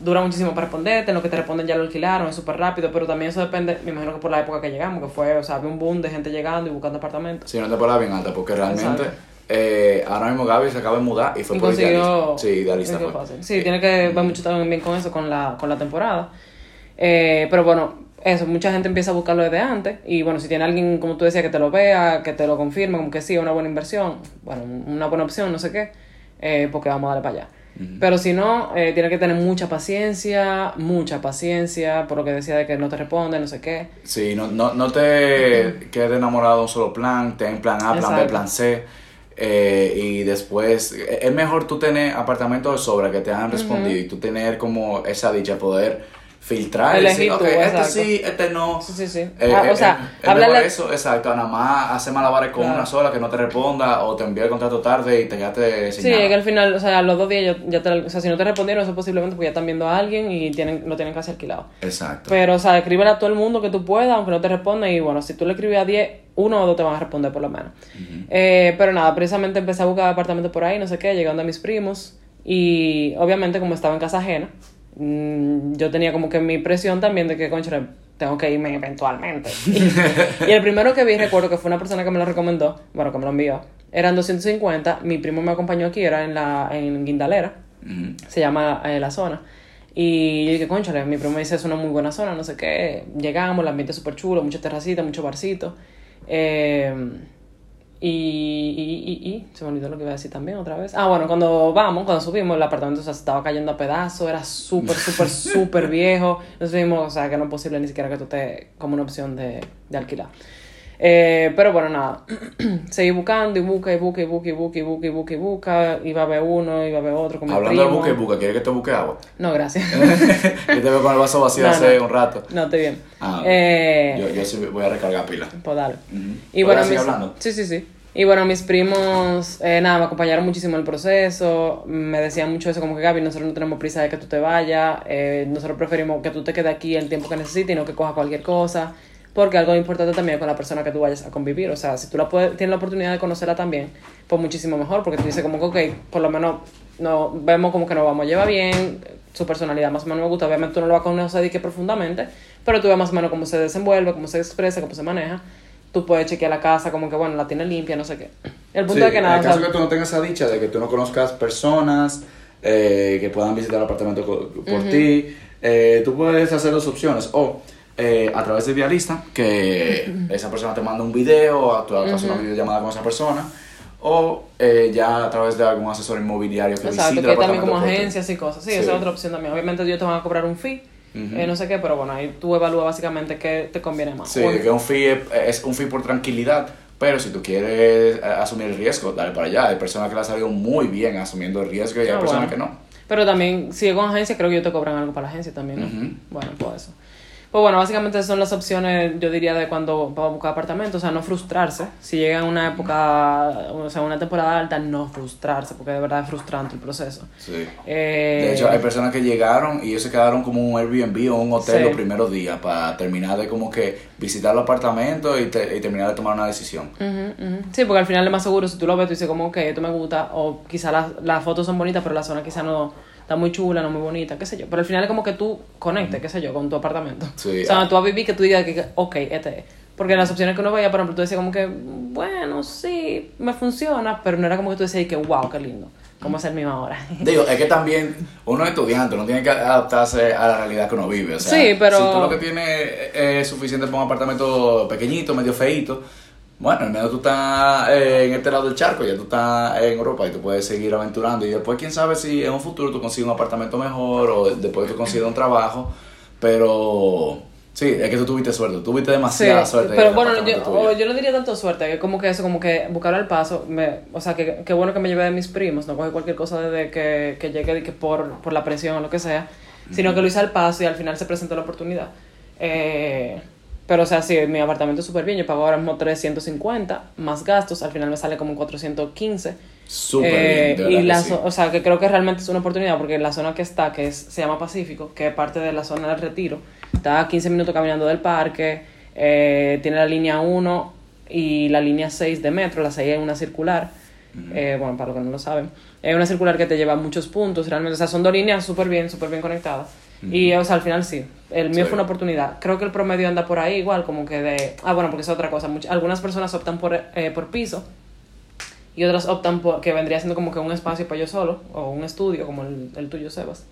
dura muchísimo para responderte, en lo que te responden ya lo alquilaron, es súper rápido, pero también eso depende, me imagino que por la época que llegamos, que fue, o sea, había un boom de gente llegando y buscando apartamentos. Sí, no te pones bien alta, porque realmente eh, ahora mismo Gaby se acaba de mudar y fue Y por consiguió, idealista. Sí, idealista fue. fácil. Sí, tiene que ver mucho también con eso, con la, con la temporada. Eh, pero bueno, eso, mucha gente empieza a buscarlo desde antes. Y bueno, si tiene alguien, como tú decías, que te lo vea, que te lo confirme, como que sí, es una buena inversión, bueno, una buena opción, no sé qué, eh, porque vamos a darle para allá. Pero si no, eh, tiene que tener mucha paciencia, mucha paciencia, por lo que decía de que no te responde, no sé qué. Sí, no, no, no te quedes enamorado de un solo plan, ten plan A, plan B, plan C. eh, y después, eh, es mejor tú tener apartamentos de sobra que te han respondido y tú tener como esa dicha, poder filtrar y decir, ok, este sí, este no. Sí, sí, sí. Eh, Ah, eh, o sea, eh, es háblale- mejor eso, exacto, nada más hacer malabares con Claro. una sola que no te responda o te envía el contrato tarde y te quedaste sin Sí, nada. que al final, o sea, a los dos días ya, ya te, o sea, si no te respondieron, eso posiblemente porque ya están viendo a alguien y tienen, lo tienen casi alquilado. Exacto. Pero, o sea, escríbele a todo el mundo que tú puedas, aunque no te responda. Y bueno, si tú le escribes a 10, uno o dos te van a responder por lo menos. Eh, pero nada, precisamente empecé a buscar apartamentos por ahí, no sé qué, llegando a mis primos. Y obviamente, como estaba en casa ajena, mm, yo tenía como que mi presión también de que, concho, tengo que irme eventualmente. y el primero que vi, recuerdo que fue una persona que me lo recomendó, bueno, que me lo envió, eran 250. Mi primo me acompañó aquí, era en, la, en Guindalera se llama eh, La Zona. Y yo dije, conchale, mi primo me dice, es una muy buena zona, no sé qué. Llegamos, el ambiente es súper chulo, muchas terracitas, muchos barcitos. Eh, y, y, y, y, se me olvidó lo que iba a decir también otra vez. Ah, bueno, cuando vamos, cuando subimos, el apartamento o sea, se estaba cayendo a pedazos, era súper, súper, súper viejo. Entonces vimos, o sea, que no es posible ni siquiera que tú estés como una opción de, de alquilar. Eh, pero bueno, nada. Seguí buscando y busca y busca y busca y busca y busca y busca y busca. Iba a ver uno, iba a ver otro. Con mi Hablando de busca y busca, ¿quieres que te busque agua? No, gracias. yo te veo con el vaso vacío No, hace no. un rato. no, estoy bien. Ah, eh, yo, yo sí voy a recargar pila. Pues dale. Y ¿Puedes bueno, seguir mis, hablando? sí, sí, sí. Y bueno, mis primos, eh, nada, me acompañaron muchísimo en el proceso, me decían mucho eso, como que Gaby, nosotros no tenemos prisa de que tú te vayas, eh, nosotros preferimos que tú te quedes aquí el tiempo que necesites y no que cojas cualquier cosa, porque algo importante también es con la persona que tú vayas a convivir, o sea, si tú la puedes, tienes la oportunidad de conocerla también, pues muchísimo mejor, porque tú dices como que, ok, por lo menos no, vemos como que nos vamos a llevar bien, su personalidad más o menos me gusta, obviamente tú no lo vas a conocer de que profundamente, pero tú ves más o menos cómo se desenvuelve, cómo se expresa, cómo se maneja, tú puedes chequear la casa, como que bueno, la tiene limpia, no sé qué. El punto Sí, es que nada, En el caso sea, que tú no tengas esa dicha de que tú no conozcas personas eh, que puedan visitar el apartamento por ti, eh, tú puedes hacer dos opciones. O eh, a través de Idealista, que esa persona te manda un video, o tú haces una videollamada con esa persona. O eh, ya a través de algún asesor inmobiliario que exacto, visite que también como agencias y cosas. Sí, Sí. esa es otra opción también. Obviamente ellos te van a cobrar un fee, Ujú. eh, no sé qué, pero bueno, ahí tú evalúas básicamente qué te conviene más. Sí, que un fee es, es un fee por tranquilidad, pero si tú quieres eh, asumir el riesgo, dale para allá. Hay personas que le ha salido muy bien asumiendo el riesgo y hay Ah, personas bueno. que no. Pero también, si es con agencia, creo que ellos te cobran algo para la agencia también, ¿no? Ujú. Bueno, pues eso. Pues bueno, básicamente esas son las opciones, yo diría, de cuando va a buscar apartamento. O sea, no frustrarse. Si llega en una época, o sea, una temporada alta, no frustrarse, porque de verdad es frustrante el proceso. Sí. Eh, De hecho, hay personas que llegaron y ellos se quedaron como un Airbnb o un hotel Sí. los primeros días para terminar de como que visitar los apartamentos y, te- y terminar de tomar una decisión. Ujú. Sí, porque al final es más seguro si tú lo ves, tú dices como, ok, esto me gusta, o quizá las, las fotos son bonitas, pero la zona quizá no está muy chula, no muy bonita, qué sé yo. Pero al final es como que tú conectes, qué sé yo, con tu apartamento. Sí, o sea, ah. tú vas a vivir que tú digas que, ok, este es. Porque las opciones que uno veía, por ejemplo, tú decías como que, bueno, sí, me funciona, pero no era como que tú decías que, wow, qué lindo, ¿cómo es el mío ahora? Digo, es que también uno es estudiante, no tiene que adaptarse a la realidad que uno vive. O sea, Sí, pero- Si tú lo que tienes es suficiente para un apartamento pequeñito, medio feíto, bueno, al menos tú estás eh, en este lado del charco, ya tú estás en Europa y tú puedes seguir aventurando. Y después, quién sabe si en un futuro tú consigues un apartamento mejor o después tú consigues un trabajo. Pero sí, es que tú tuviste suerte, tuviste demasiada Sí, suerte. pero bueno, yo, yo no diría tanto suerte, que como que eso, como que buscar al paso, me, o sea, que, que bueno que me llevé de mis primos, no cogí cualquier cosa desde que, que llegué de que por, por la presión o lo que sea, sino que lo hice al paso y al final se presentó la oportunidad. Eh, pero o sea, sí, mi apartamento es súper bien, yo pago ahora mismo 350 más gastos, al final me sale como 415. Súper Eh, bien, y la sí. o sea, que creo que realmente es una oportunidad porque la zona que está, que es, se llama Pacífico, que es parte de la zona del retiro, está a 15 minutos caminando del parque, eh, tiene la línea 1 y la línea 6 de metro, la 6 es una circular, eh, bueno, para los que no lo saben, es una circular que te lleva a muchos puntos, realmente, o sea, son dos líneas súper bien, súper bien conectadas. Y, o sea, al final sí, el mío Sí. fue una oportunidad. Creo que el promedio anda por ahí igual, como que de... Ah, bueno, porque es otra cosa. much- algunas personas optan por, eh, por piso, y otras optan por que vendría siendo como que un espacio para yo solo o un estudio como el, el tuyo Sebas.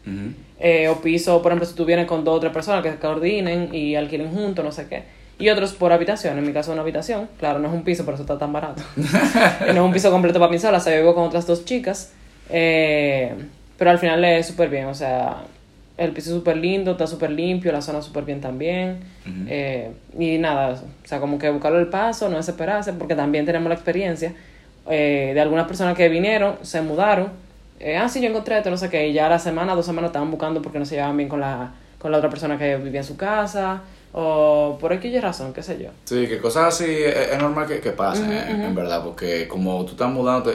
Eh, o piso por ejemplo si tú vienes con dos o tres personas que se coordinen y alquilen juntos no sé qué. Y otros por habitación. En mi caso una habitación. Claro no es un piso por eso está tan barato. No es un piso completo para mí sola. O sea yo vivo con otras dos chicas eh, pero al final es súper bien. O sea el piso es súper lindo está súper limpio la zona súper bien también eh, y nada o sea como que buscarlo el paso no desesperarse porque también tenemos la experiencia eh, de algunas personas que vinieron, se mudaron. Eh, ah, sí, yo encontré esto, no sé qué. Y ya la semana, dos semanas estaban buscando porque no se llevaban bien con la, con la otra persona que vivía en su casa. O por X razón, qué sé yo. Sí, que cosas así es, es normal que, que pasen, en- en verdad, porque como tú estás mudando,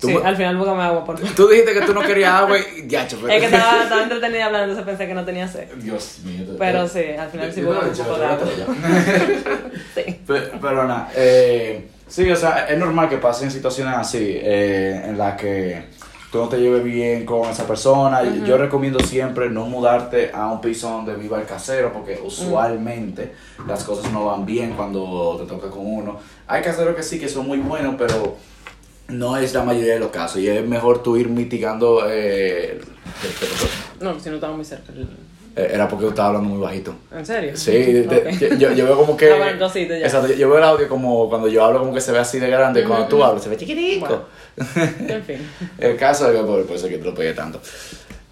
tú, sí, al final búscame agua por tú dijiste que tú no querías agua y ya, pero... Es que estaba, estaba entretenida hablando, entonces pensé que no tenía sed. Dios mío. te- Pero sí, al final sí hubo un yo- poco yo- de agua. Sí. Pe- Pero nada, eh, sí, o sea, es normal que pasen situaciones así, eh, en las que tú no te lleves bien con esa persona. Yo recomiendo siempre no mudarte a un piso donde viva el casero, porque usualmente las cosas no van bien cuando te toca con uno. Hay caseros que sí, que son muy buenos, pero no es la mayoría de los casos. Y es mejor tú ir mitigando... Eh. No, si no estaba muy cerca. Eh, Era porque tú estabas hablando muy bajito. ¿En serio? Sí, de- yo, yo veo como que. Ah, bueno, sí. Exacto, yo, yo veo el audio como cuando yo hablo, como que se ve así de grande. Cuando tú hablas, se ve chiquitico. En fin. El caso es que por, por eso que te lo pegué tanto.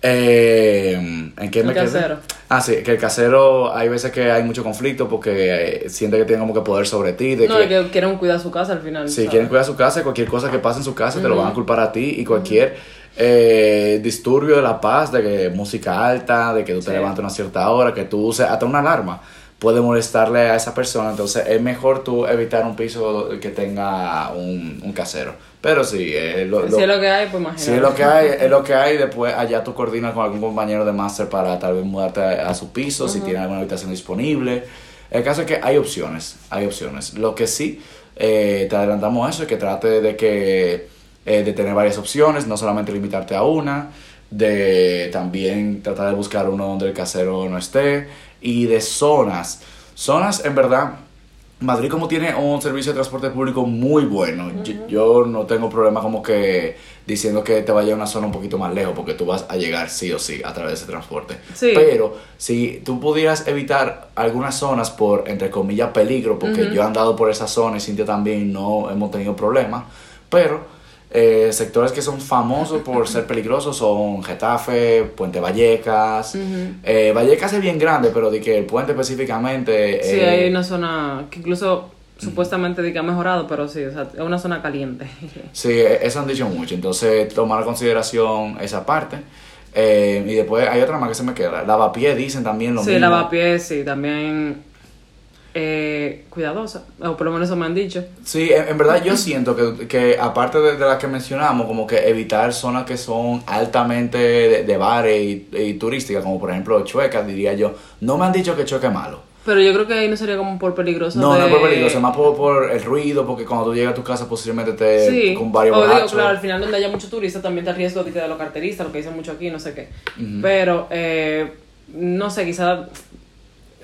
Eh, ¿En qué El me quedé? casero. Ah, sí, que el casero hay veces que hay mucho conflicto porque eh, siente que tiene como que poder sobre ti. De No, que, y que quieren cuidar su casa al final. si ¿sabes? quieren cuidar su casa, cualquier cosa que pase en su casa te lo van a culpar a ti y cualquier eh, disturbio de la paz, de que música alta, de que tú te Sí. levantes a una cierta hora, que tú uses hasta una alarma, puede molestarle a esa persona. Entonces es mejor tú evitar un piso que tenga un, un casero. Pero sí, eh, lo, Si es lo que hay, pues imagínate. si es lo que hay, es lo que hay. Después allá tú coordinas con algún compañero de máster para tal vez mudarte a, a su piso, si tiene alguna habitación disponible. El caso es que hay opciones, hay opciones. Lo que sí, eh, te adelantamos eso, es que trate de que eh, de tener varias opciones, no solamente limitarte a una, de también tratar de buscar uno donde el casero no esté, y de zonas. Zonas, en verdad, Madrid como tiene un servicio de transporte público muy bueno, yo, yo no tengo problema como que diciendo que te vaya a una zona un poquito más lejos porque tú vas a llegar sí o sí a través de ese transporte. Sí. Pero si tú pudieras evitar algunas zonas por, entre comillas, peligro, porque yo he andado por esa zona y Cintia también no hemos tenido problemas, pero eh, sectores que son famosos por ser peligrosos son Getafe, Puente Vallecas. Eh, Vallecas es bien grande, pero de que el puente específicamente... Sí, eh, hay una zona que incluso supuestamente ha mejorado, pero sí, o sea, es una zona caliente. Sí, e- eso han dicho mucho. Entonces, tomar en consideración esa parte. Eh, y después hay otra más que se me queda. Lavapié dicen también lo sí, mismo. lavapiés, sí, también eh, cuidadosa, o por lo menos eso me han dicho. Sí, en, en verdad yo siento que, que aparte de, de las que mencionamos, como que evitar zonas que son altamente de, de bares y, y turísticas, como por ejemplo Chueca, diría yo. No me han dicho que Chueca es malo. Pero yo creo que ahí no sería como por peligroso. No, de... no es por peligroso, es más por, por el ruido, porque cuando tú llegas a tu casa posiblemente te Sí, con varios o digo, claro, al final donde haya mucho turista también te riesgo de que de los carteristas, lo que dicen mucho aquí, no sé qué. Pero, eh, no sé, quizá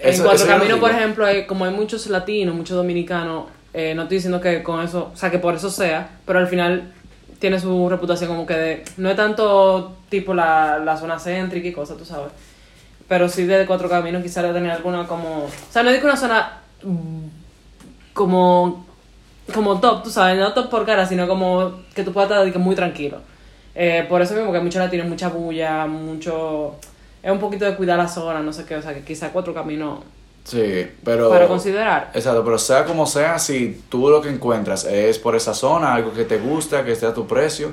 en Cuatro Caminos, por ejemplo, hay, como hay muchos latinos, muchos dominicanos, eh, no estoy diciendo que con eso, o sea, que por eso sea, pero al final tiene su reputación como que de, no es tanto tipo la, la zona céntrica y cosas, tú sabes. Pero sí de Cuatro Caminos quizá debe tener alguna como... O sea, no digo una zona como como top, tú sabes, no top por cara, sino como que tú puedas estar muy tranquilo. Eh, por eso mismo que muchos latinos, mucha bulla, mucho... Es un poquito de cuidar la zona, no sé qué, o sea, que quizá cuatro caminos Sí, pero... para considerar. Exacto, pero sea como sea, si tú lo que encuentras es por esa zona, algo que te gusta, que esté a tu precio,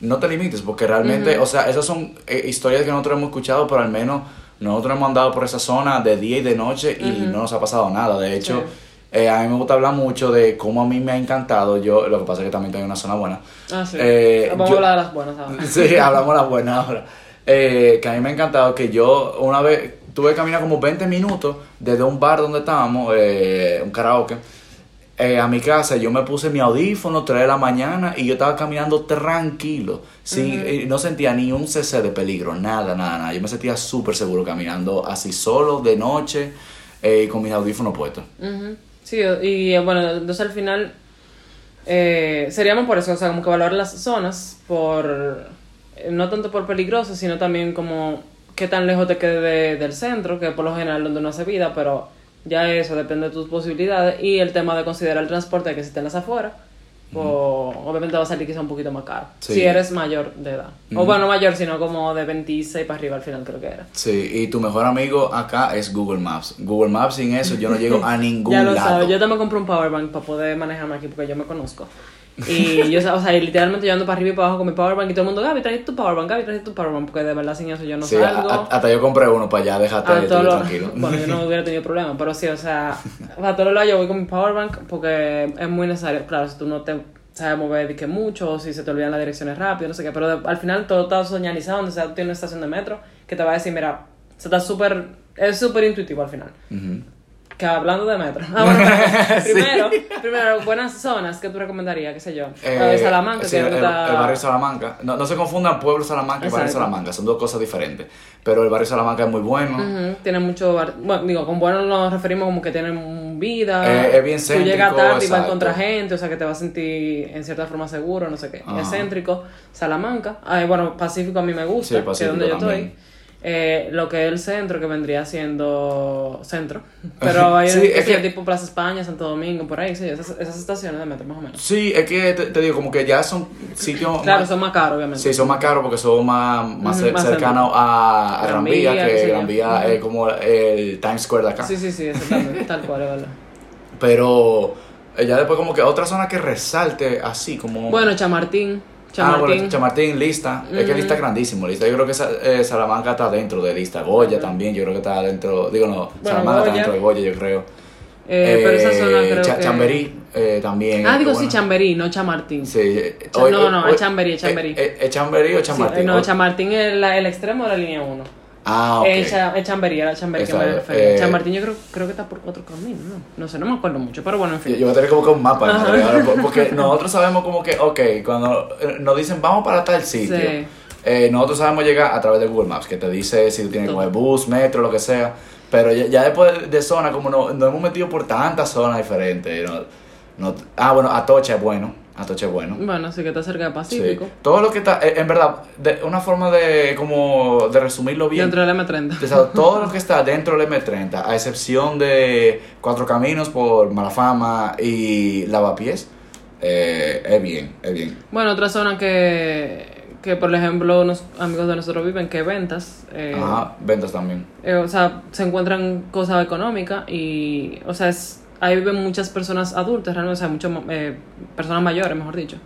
no te limites, porque realmente, o sea, esas son eh, historias que nosotros hemos escuchado, pero al menos nosotros hemos andado por esa zona de día y de noche y no nos ha pasado nada. De hecho, Sí. eh, a mí me gusta hablar mucho de cómo a mí me ha encantado, yo, lo que pasa es que también tengo una zona buena. Ah, sí. Eh, Vamos yo- a hablar de las buenas ahora. Sí, hablamos de las buenas ahora. Eh, que a mí me ha encantado que yo una vez tuve que caminar como 20 minutos desde un bar donde estábamos, eh, un karaoke, eh, a mi casa. Yo me puse mi audífono 3 de la mañana y yo estaba caminando tranquilo. Sí, y no sentía ni un cc de peligro, nada, nada, nada. Yo me sentía súper seguro caminando así solo de noche eh, con mis audífonos puestos. Sí, y eh, bueno, entonces al final eh, seríamos por eso, o sea, como que valorar las zonas por, no tanto por peligroso, sino también como qué tan lejos te quede de- del centro, que por lo general donde uno hace vida, pero ya eso depende de tus posibilidades, y el tema de considerar el transporte que si estás afuera, pues obviamente va a salir quizá un poquito más caro, Sí. si eres mayor de edad, o bueno, no mayor, sino como de 26 para arriba al final creo que era. Sí, y tu mejor amigo acá es Google Maps. Google Maps sin eso yo no llego a ningún Ya lo lado. sabes, yo también compré un powerbank para poder manejarme aquí porque yo me conozco. Y yo, o sea, literalmente yo ando para arriba y para abajo con mi powerbank y todo el mundo, Gaby, trae tu powerbank, Gaby, trae tu powerbank, porque de verdad sin eso yo no Sí, a- salgo. a- hasta yo compré uno para allá, déjate A el todo tuyo lo- tranquilo. Bueno, yo no hubiera tenido problema, pero sí, o sea, a todos lados yo voy con mi powerbank porque es muy necesario. Claro, si tú no te sabes mover de que mucho, o si se te olvidan las direcciones rápido, no sé qué, pero de- al final todo está señalizado, donde sea, tú tienes una estación de metro que te va a decir, mira, se está súper, es súper intuitivo al final. Ujú. Que hablando de metro. Ah, bueno, primero, primero, buenas zonas que tú recomendarías, qué sé yo. Eh, La de Salamanca, sí, que el, barrio Salamanca. No, no se confundan pueblo Salamanca y barrio Exacto. Salamanca, son dos cosas diferentes. Pero el barrio Salamanca es muy bueno. Tiene mucho. bar- Bueno, digo, con bueno nos referimos como que tienen vida. Eh, es bien Tú llegas céntrico, tarde y vas a exacto. encontrar gente, o sea que te vas a sentir en cierta forma seguro, no sé qué. Ajá. Es céntrico. Salamanca. Ay, bueno, Pacífico a mí me gusta, Sí, que es donde yo también. estoy. Eh, lo que es el centro, que vendría siendo centro. Pero hay Sí, un- es sí, que- tipo Plaza España, Santo Domingo, por ahí, sí, esas, esas estaciones de metro más o menos. Sí, es que te, te digo, como que ya son sitios. Claro, más- son más caros, obviamente. Sí, son más caros porque son más, más, cercanos a, a Gran Vía, que. Gran Vía es como el Times Square de acá. Sí, sí, sí, exactamente, tal cual, es verdad. Pero eh, ya después como que otra zona que resalte así como... Bueno, Chamartín. Ah, Chamartín. bueno, Chamartín, Lista. Es que. Lista es grandísimo. Lista, yo creo que eh, Salamanca está dentro de Lista. Goya también, yo creo que está dentro. Digo, no, Salamanca está Goya. dentro de Goya, yo creo. Eh, pero esa zona Eh, creo Cha- que... Chamberí eh, también. Ah, eh, digo bueno. sí, Chamberí, no Chamartín. Sí. eh, Cha- oye, no, no, oye, es Chamberí, es Chamberí. eh, eh, ¿Es Chamberí o Sí, Chamartín? eh, no, O- Chamartín es la- el extremo de la línea 1. Ah, ok. Es, Cha- es Chamberí, era Chamberí que me refería. eh, Chamartín yo creo, creo que está por cuatro caminos, ¿no? No sé, no me acuerdo mucho, pero bueno, en fin. Yo, yo voy a tener que buscar un mapa, ahora, por- porque nosotros sabemos como que, ok, cuando eh, nos dicen vamos para tal sitio, Sí. eh, nosotros sabemos llegar a través de Google Maps, que te dice si tú tienes que coger bus, metro, lo que sea, pero ya, ya después de zona, como no- nos hemos metido por tantas zonas diferentes, no- no- ah, bueno, Atocha es bueno, Atocha es bueno. Bueno, sí que está cerca de Sí. Pacífico. Todo lo que está, eh, en verdad, de, una forma de como de resumirlo bien. Dentro del M30. O sea, todo lo que está dentro del M30, a excepción de Cuatro Caminos por Malafama y Lavapiés, eh, es bien, es bien. Bueno, otra zona que, que por ejemplo, unos amigos de nosotros viven, que ventas. eh, Ajá, ventas también. eh, o sea, se encuentran cosas económicas y, o sea, es, ahí viven muchas personas adultas, realmente, o sea, muchas eh, personas mayores, mejor dicho.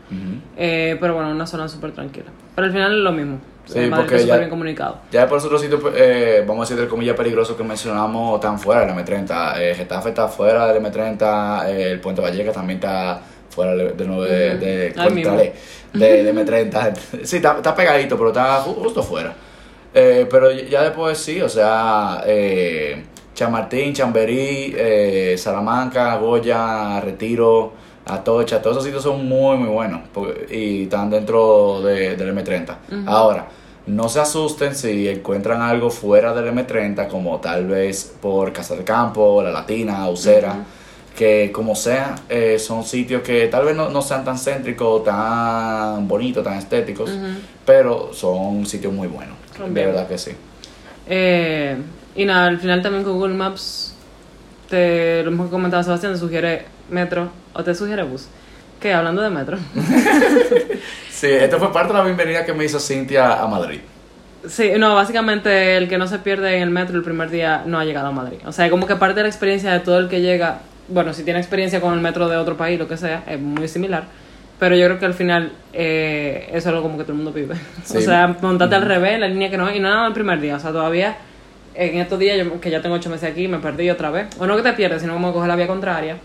Eh, pero bueno, una zona súper tranquila. Pero al final es lo mismo. Sí, Madrid porque ya- bien comunicado. Ya por otros sitios, eh, vamos a decir, entre comillas, peligrosos que mencionamos, están fuera del M30. Eh, Getafe está fuera del M30, eh, el Puente Valleca también está fuera de, de, de, de, de, de M30. Sí, está, está pegadito, pero está ju- justo fuera. Eh, pero ya después sí, o sea, eh, Chamartín, Chamberí, eh, Salamanca, Goya, Retiro, Atocha, todos esos sitios son muy, muy buenos porque- y están dentro de- del M30. Ahora, no se asusten si encuentran algo fuera del M30, como tal vez por Casa del Campo, La Latina, Usera, que como sea, eh, son sitios que tal vez no, no sean tan céntricos, tan bonitos, tan estéticos, pero son sitios muy buenos. De verdad que sí. Eh, y nada, al final también con Google Maps, te, lo mismo que comentaba Sebastián, te sugiere metro o te sugiere bus. Que hablando de metro. Sí, esto fue parte de la bienvenida que me hizo Cintia a Madrid. Sí, no, básicamente el que no se pierde en el metro el primer día no ha llegado a Madrid. O sea, como que parte de la experiencia de todo el que llega, bueno, si tiene experiencia con el metro de otro país, lo que sea, es muy similar. Pero yo creo que al final eh, eso es algo como que todo el mundo vive. Sí. O sea, montarte al revés, la línea que no es, y no nada el primer día. O sea, todavía en estos días, yo, que ya tengo ocho meses aquí, me perdí otra vez. O no que te pierdes, sino como coger la vía contraria.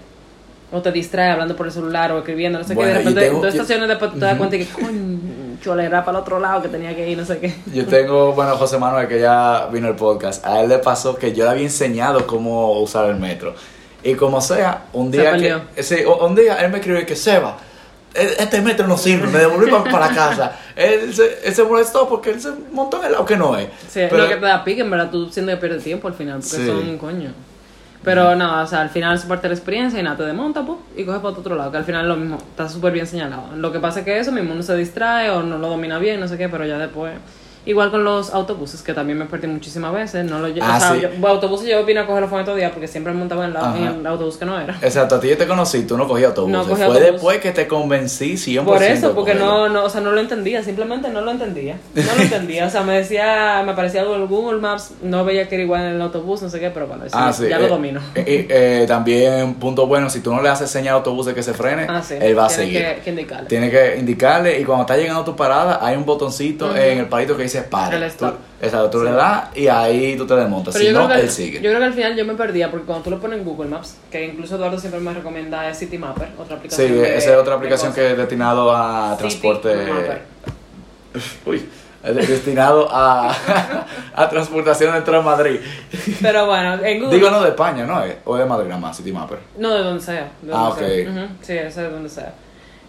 O te distrae hablando por el celular o escribiendo, no sé Bueno, qué. De repente, yo- estaciones después te das cuenta y que, coño, le era para el otro lado que tenía que ir, no sé qué. Yo tengo, bueno, José Manuel, que ya vino el podcast. A él le pasó que yo le había enseñado cómo usar el metro. Y como sea, un Se día perdió. que. Sí, un día él me escribió que Seba, e- este metro no sirve, me devolví para, casa. Él se, él se molestó porque él se montó en el lado que no es. Sí, Pero- lo que te da pique, en verdad, tú siendo que pierdes tiempo al final, porque Sí. son un coño. Pero nada, o sea, al final es parte de la experiencia y nada, te desmonta, pues, y coges para otro lado, que al final es lo mismo, está súper bien señalado. Lo que pasa es que eso mismo uno se distrae o no lo domina bien, no sé qué, pero ya después. Igual con los autobuses, que también me perdí muchísimas veces. No lo, Ah, o sea, sí. yo, bueno, autobuses yo vine a cogerlo fue estos días porque siempre me montaba en, la- en el autobús que no era. Exacto, a ti yo te conocí, tú no cogías autobús. No Fue autobús. después que te convencí 100%. Por eso, porque no, no, o sea, no lo entendía, simplemente no lo entendía. No lo entendía, o sea, me decía, me aparecía algo en Google Maps, no veía que era igual en el autobús, no sé qué, pero bueno, Ah, sí, ya eh, lo domino. eh, eh, eh, también, punto bueno, si tú no le haces señal a autobús de que se frene, Ah, sí, él va a tiene seguir. Que, que indicarle. Tiene que indicarle y cuando está llegando a tu parada hay un botoncito en el palito que dice para. El stop. exacto, tú Sí. le das y ahí tú te desmontas. Pero si no, que, él sigue. yo creo que al final yo me perdía, porque cuando tú lo pones en Google Maps, que incluso Eduardo siempre me recomienda es City Mapper, otra Sí, aplicación. de- esa es otra aplicación que es destinado a transporte. Uy, es destinado a, a transportación dentro de Madrid. Pero bueno, en Google Digo no de España, ¿no? es? O de Madrid nada más, City Mapper. No, de donde sea. De donde Ah, sea. ok. Sí, ese de donde sea.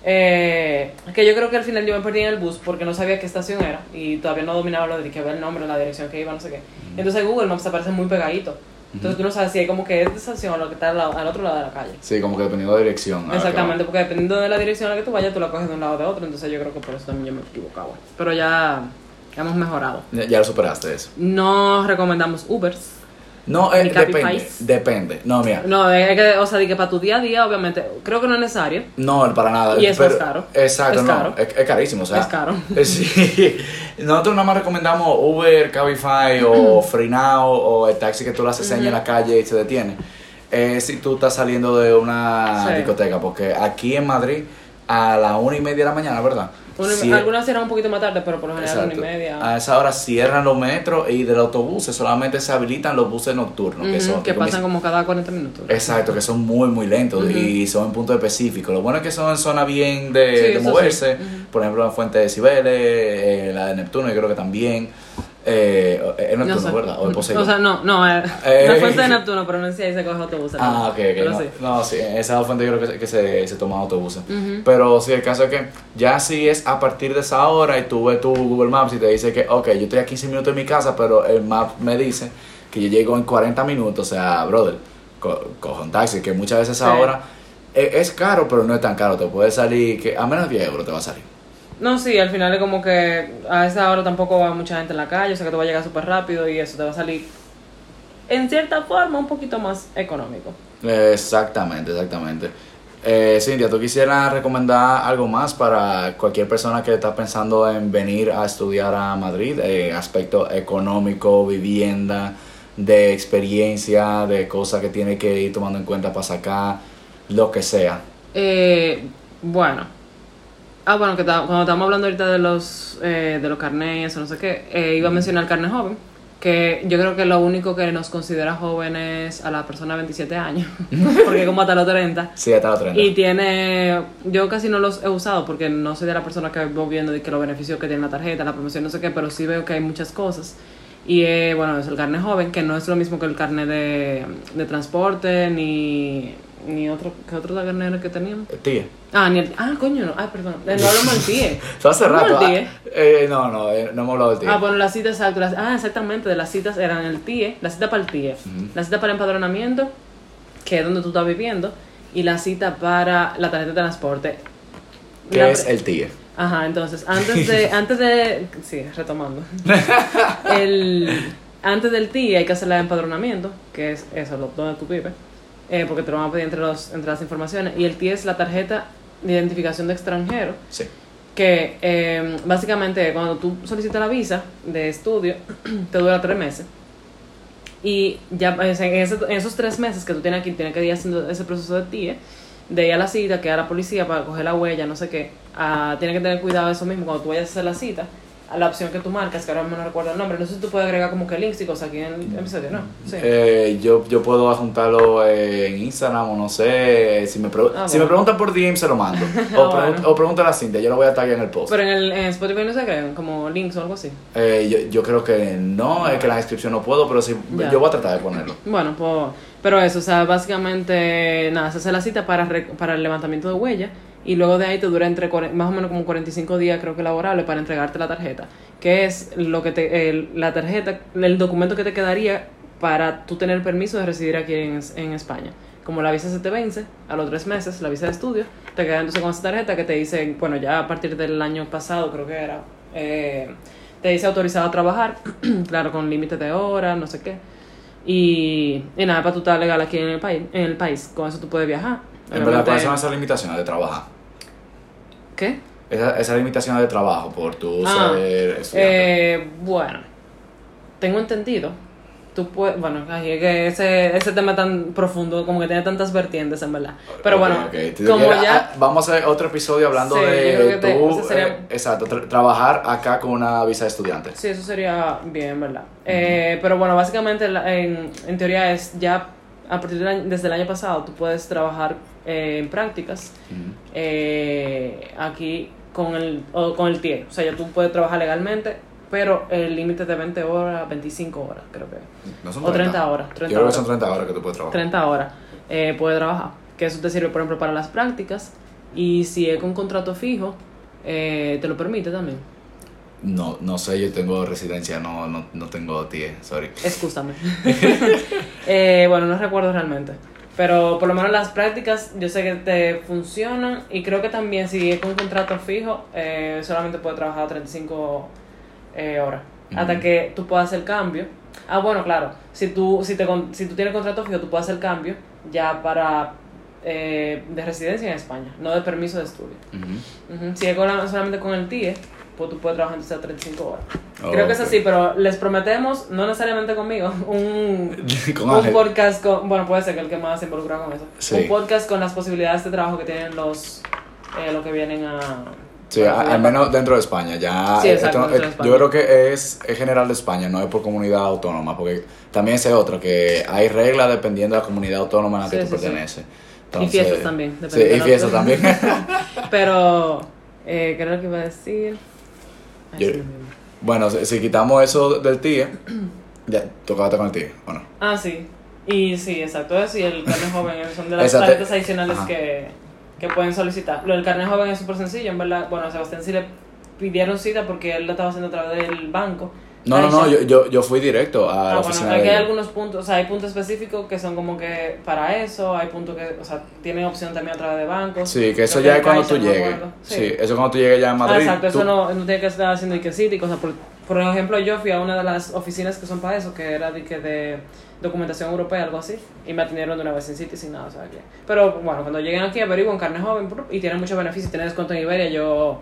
Eh, que yo creo que al final yo me perdí en el bus porque no sabía qué estación era y todavía no dominaba lo de que el nombre, la dirección que iba, no sé qué. Entonces Google Maps aparece muy pegadito. Entonces tú no sabes si hay como que es de estación o lo que está al, lado- al otro lado de la calle. Sí, como que dependiendo de la dirección. Exactamente, porque dependiendo de la dirección a la que tú vayas, tú la coges de un lado o de otro. Entonces yo creo que por eso también yo me equivocaba. Pero ya hemos mejorado. Ya, ya lo superaste eso. No recomendamos Ubers. No, eh, depende. Depende. No, mira. No, es que, o sea, de que para tu día a día, obviamente, creo que no es necesario. No, para nada. Y es más caro. Exacto, Es no. caro. Es, es carísimo, o sea. Es caro. Sí. Nosotros nada más recomendamos Uber, Cabify o Freenow o el taxi que tú le haces en la calle y se detiene. Eh, si tú estás saliendo de una Sí. discoteca, porque aquí en Madrid a las una y media de la mañana, ¿verdad? Una y- Sí, Algunas eran un poquito más tarde, pero por lo general una y Exacto. media. A esa hora cierran los metros y del autobuses solamente se habilitan los buses nocturnos. que, son, que pasan como cada 40 minutos. Exacto, que son muy, muy lentos y son en puntos específicos. Lo bueno es que son en zonas bien de, Sí, de sí. moverse. Por ejemplo, la Fuente de Cibeles, eh, la de Neptuno, yo creo que también. Eh, es Neptuno, No sé. ¿verdad? O el Poseidón. O sea, no, no, eh, Eh. la fuente de Neptuno, pero no sé si ahí se coge autobús. Ah, ok, ok. Pero no, sí. no, sí, en esa fuente yo creo que, se- que se, se toman autobuses. Pero sí, el caso es que ya si es a partir de esa hora y tú ves tu Google Maps y te dice que, ok, yo estoy a 15 minutos de mi casa, pero el map me dice que yo llego en 40 minutos, o sea, brother, co- cojo un taxi, que muchas veces Sí. ahora es, es caro, pero no es tan caro. Te puede salir, que a menos de 10 euros te va a salir. No, sí, al final es como que a esa hora tampoco va mucha gente en la calle, o sea que tú vas a llegar súper rápido y eso te va a salir, en cierta forma, un poquito más económico. Exactamente, exactamente. Eh, Cintia, ¿tú quisieras recomendar algo más para cualquier persona que está pensando en venir a estudiar a Madrid? Eh, aspecto económico, vivienda, de experiencia, de cosas que tiene que ir tomando en cuenta para sacar, lo que sea. Eh, bueno. Ah, bueno, que cuando estamos hablando ahorita de los, eh, de los carnés, eso no sé qué, eh, iba a mencionar el carnet joven, que yo creo que lo único que nos considera jóvenes a la persona de 27 años, porque como hasta los 30. Sí, hasta la 30. Y tiene, yo casi no los he usado porque no soy de la persona que voy viendo de que los beneficios que tiene la tarjeta, la promoción, no sé qué, pero sí veo que hay muchas cosas. Y eh, bueno, es el carnet joven, que no es lo mismo que el carnet de, de transporte, ni, ni otro, ¿qué otro era que teníamos? Tía. Ah, ni el, ah, coño, no, ay, perdón, eh, no hablamos del TIE. Tú hace ¿Cómo rato. el ah, TIE? eh, no, no, eh, no hemos hablado del tía. Ah, bueno, las citas, exacto. las- ah, exactamente, de las citas eran el TIE, la cita para el TIE, la cita para el empadronamiento, que es donde tú estás viviendo, y la cita para la tarjeta de transporte. ¿Qué La- es el tía? Ajá, entonces, antes de, antes de, sí, retomando. el, antes del TIE hay que hacer el empadronamiento, que es eso, lo- donde tú vives, eh, porque te lo van a pedir entre, los, entre las informaciones. Y el TIE es la tarjeta de identificación de extranjero, Sí. que eh, básicamente cuando tú solicitas la visa de estudio, te dura tres meses. Y ya en, ese- en esos tres meses que tú tienes aquí, tienes que ir haciendo ese proceso de TIE, de ir a la cita, que a la policía para coger la huella, no sé qué. Ah, tienes que tener cuidado de eso mismo cuando tú vayas a hacer la cita. A la opción que tú marcas, que ahora mismo no recuerdo el nombre, no sé si tú puedes agregar como que links y cosas aquí en el episodio, ¿no? Sí. Eh, yo, yo puedo adjuntarlo eh, en Instagram o no sé. Si me, pregu- Ah, si me preguntan por DM, se lo mando. Ah, o, bueno. pregun- o pregúntale a Cintia, yo lo voy a taggear en el post. Pero en, el, en Spotify no se agregan como links o algo así. Eh, yo, yo creo que no, es que la descripción no puedo, pero sí, Ya. yo voy a tratar de ponerlo. Bueno, pues, pero eso, o sea, básicamente, nada, se hace la cita para, re- para el levantamiento de huella y luego de ahí te dura entre más o menos como 45 días, creo que laborables, para entregarte la tarjeta, que es lo que te, el- la tarjeta, el documento que te quedaría para tú tener permiso de residir aquí en, en España. Como la visa se te vence a los tres meses, la visa de estudio, te queda entonces con esa tarjeta que te dice, bueno, ya a partir del año pasado creo que era, eh, te dice autorizado a trabajar, claro, con límite de horas, no sé qué. Y, y nada, para tú estar legal aquí en el país, en el país, con eso tú puedes viajar. En verdad, ¿cuáles son esas limitaciones de trabajar? ¿Qué? Esa- Esas limitaciones de trabajo por tu Ah, ser estudiante. Eh, bueno, tengo entendido. Tú puedes, bueno, que ese, ese tema tan profundo, como que tiene tantas vertientes, en verdad. Pero bueno, como quieres- ya... ah, vamos a hacer otro episodio hablando Sí, de te- tú, sería- eh, exacto, tra- trabajar acá con una visa de estudiante. Sí, eso sería bien, ¿verdad? Eh, pero bueno, básicamente en, en teoría es ya a partir del año- desde el año pasado tú puedes trabajar eh, en prácticas eh, aquí con el, o con el TIE. O sea, ya tú puedes trabajar legalmente, pero el límite es de 20 horas, 25 horas, creo que. No son O 30 horas. 30 Yo creo que horas. son 30 horas que tú puedes trabajar. 30 horas eh, puede trabajar. Que eso te sirve, por ejemplo, para las prácticas. Y si es con contrato fijo, eh, te lo permite también. No, no sé, yo tengo residencia, no, no, no tengo TIE, sorry. Excúsame. Eh, bueno, no recuerdo realmente. Pero por lo menos las prácticas yo sé que te funcionan y creo que también si es con contrato fijo eh, solamente puede trabajar 35 eh, horas. Hasta que tú puedas hacer cambio. Ah, bueno, claro. Si tú, si te, con- si tú tienes contrato fijo, tú puedes hacer cambio ya para eh, de residencia en España, no de permiso de estudio. Si es con la- solamente con el TIE, tú puedes trabajar entonces a 35 horas. Oh, Creo que es así, pero les prometemos, no necesariamente conmigo, un, Con un podcast con, bueno, puede ser que el que más se involucra con eso. Sí. Un podcast con las posibilidades de trabajo que tienen los, eh, los que vienen a... Sí, a- al menos dentro de España. Ya, Sí, exacto, esto de eh, España. Yo creo que es, es general de España, no es por comunidad autónoma, porque también ese otro, que hay reglas dependiendo de la comunidad autónoma en la que Sí, tú sí, sí. perteneces. Y fiestas también, Sí, depende de y fiestas también. Pero, eh, ¿qué era lo que iba a decir? Yo- bueno, si, si quitamos eso del TIE, ya, tocaste con el TIE, ¿o no? Ah, sí. Y sí, exacto. Eso y el carnet joven son de las tarjetas adicionales Ajá. que, que pueden solicitar. Lo del carnet joven es súper sencillo, en verdad. Bueno, a Sebastián sí le pidieron cita porque él lo estaba haciendo a través del banco. No, no, no, yo, yo, yo fui directo a Ah, la bueno, oficina aquí de hay algunos puntos, o sea, hay puntos específicos que son como que para eso, hay puntos que, o sea, tienen opción también a través de bancos. Sí, que eso ya es cuando tú llegues. acuerdo. Sí. eso es cuando tú llegues ya en Madrid. Ah, exacto, eso tú- no, no tiene que estar haciendo y que sí, y cosas. Por, por ejemplo, yo fui a una de las oficinas que son para eso, que era de, que de documentación europea, algo así, y me atendieron de una vez en City sin nada, o sea que... Pero bueno, cuando lleguen aquí averiguan carne joven y tienen muchos beneficios, tienen descuento en Iberia, yo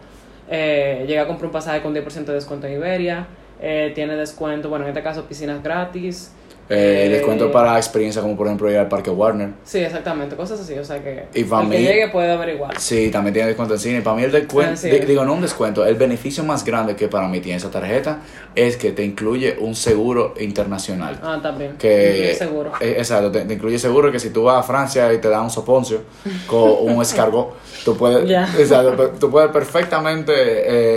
eh, llegué a comprar un pasaje con 10% de descuento en Iberia, eh, tiene descuento, bueno, en este caso piscinas gratis. Eh, descuento para experiencias como por ejemplo ir al Parque Warner. Sí, exactamente, cosas así, o sea que Y para el que mí- llegue puede averiguar. Sí, también tiene descuento en cine. Para mí el descuento, Ah, sí. digo, no un descuento, el beneficio más grande que para mí tiene esa tarjeta es que te incluye un seguro internacional. Ah, también, que seguro. eh, exacto, te, te incluye seguro que si tú vas a Francia y te dan un soponcio con un escargot, tú puedes, Ya. exacto, tú puedes perfectamente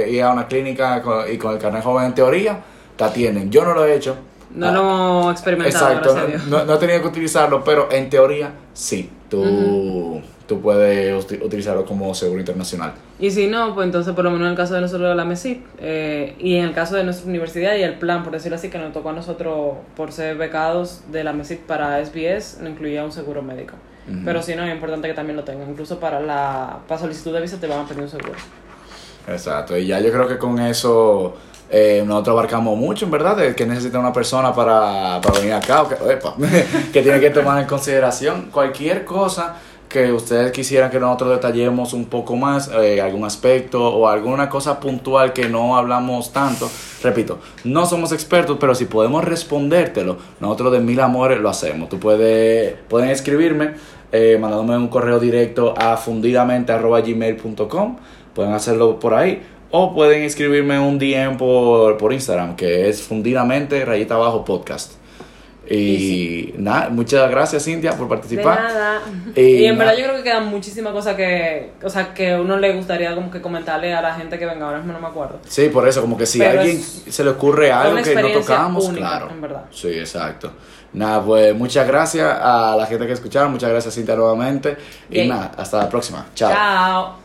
eh, ir a una clínica con- y con el carnet joven en teoría te atienden. Yo no lo he hecho. No lo hemos experimentado, Exacto, no, no, no he tenido que utilizarlo, pero en teoría sí, tú, tú puedes uti- utilizarlo como seguro internacional. Y si no, pues entonces por lo menos en el caso de nosotros de la MESIC eh, y en el caso de nuestra universidad y el plan, por decirlo así, que nos tocó a nosotros por ser becados de la MESIC para SBS, no incluía un seguro médico. Pero si no, es importante que también lo tengan. Incluso para la para solicitud de visa te van a pedir un seguro. Exacto, y ya yo creo que con eso eh, nosotros abarcamos mucho, en verdad, de que necesita una persona para, para venir acá, o que, tiene que tomar en consideración cualquier cosa que ustedes quisieran que nosotros detallemos un poco más, eh, algún aspecto o alguna cosa puntual que no hablamos tanto. Repito, no somos expertos, pero si podemos respondértelo, nosotros de mil amores lo hacemos. Tú puedes, pueden escribirme eh, mandándome un correo directo a fundidamente.gmail.com. Pueden hacerlo por ahí. O pueden escribirme un DM por, por Instagram, que es fundidamente rayita abajo podcast. Y nada, muchas gracias Cintia por De participar. nada. Y Y, en verdad yo creo que quedan muchísimas cosas que, o sea, que uno le gustaría como que comentarle a la gente que venga ahora mismo no me acuerdo. Sí, por eso, como que si a alguien se le ocurre algo que no tocamos, única, claro. en verdad. Sí, exacto. Nada, pues muchas gracias a la gente que escucharon, muchas gracias Cintia nuevamente. Y nada, hasta la próxima. Chao. Chao.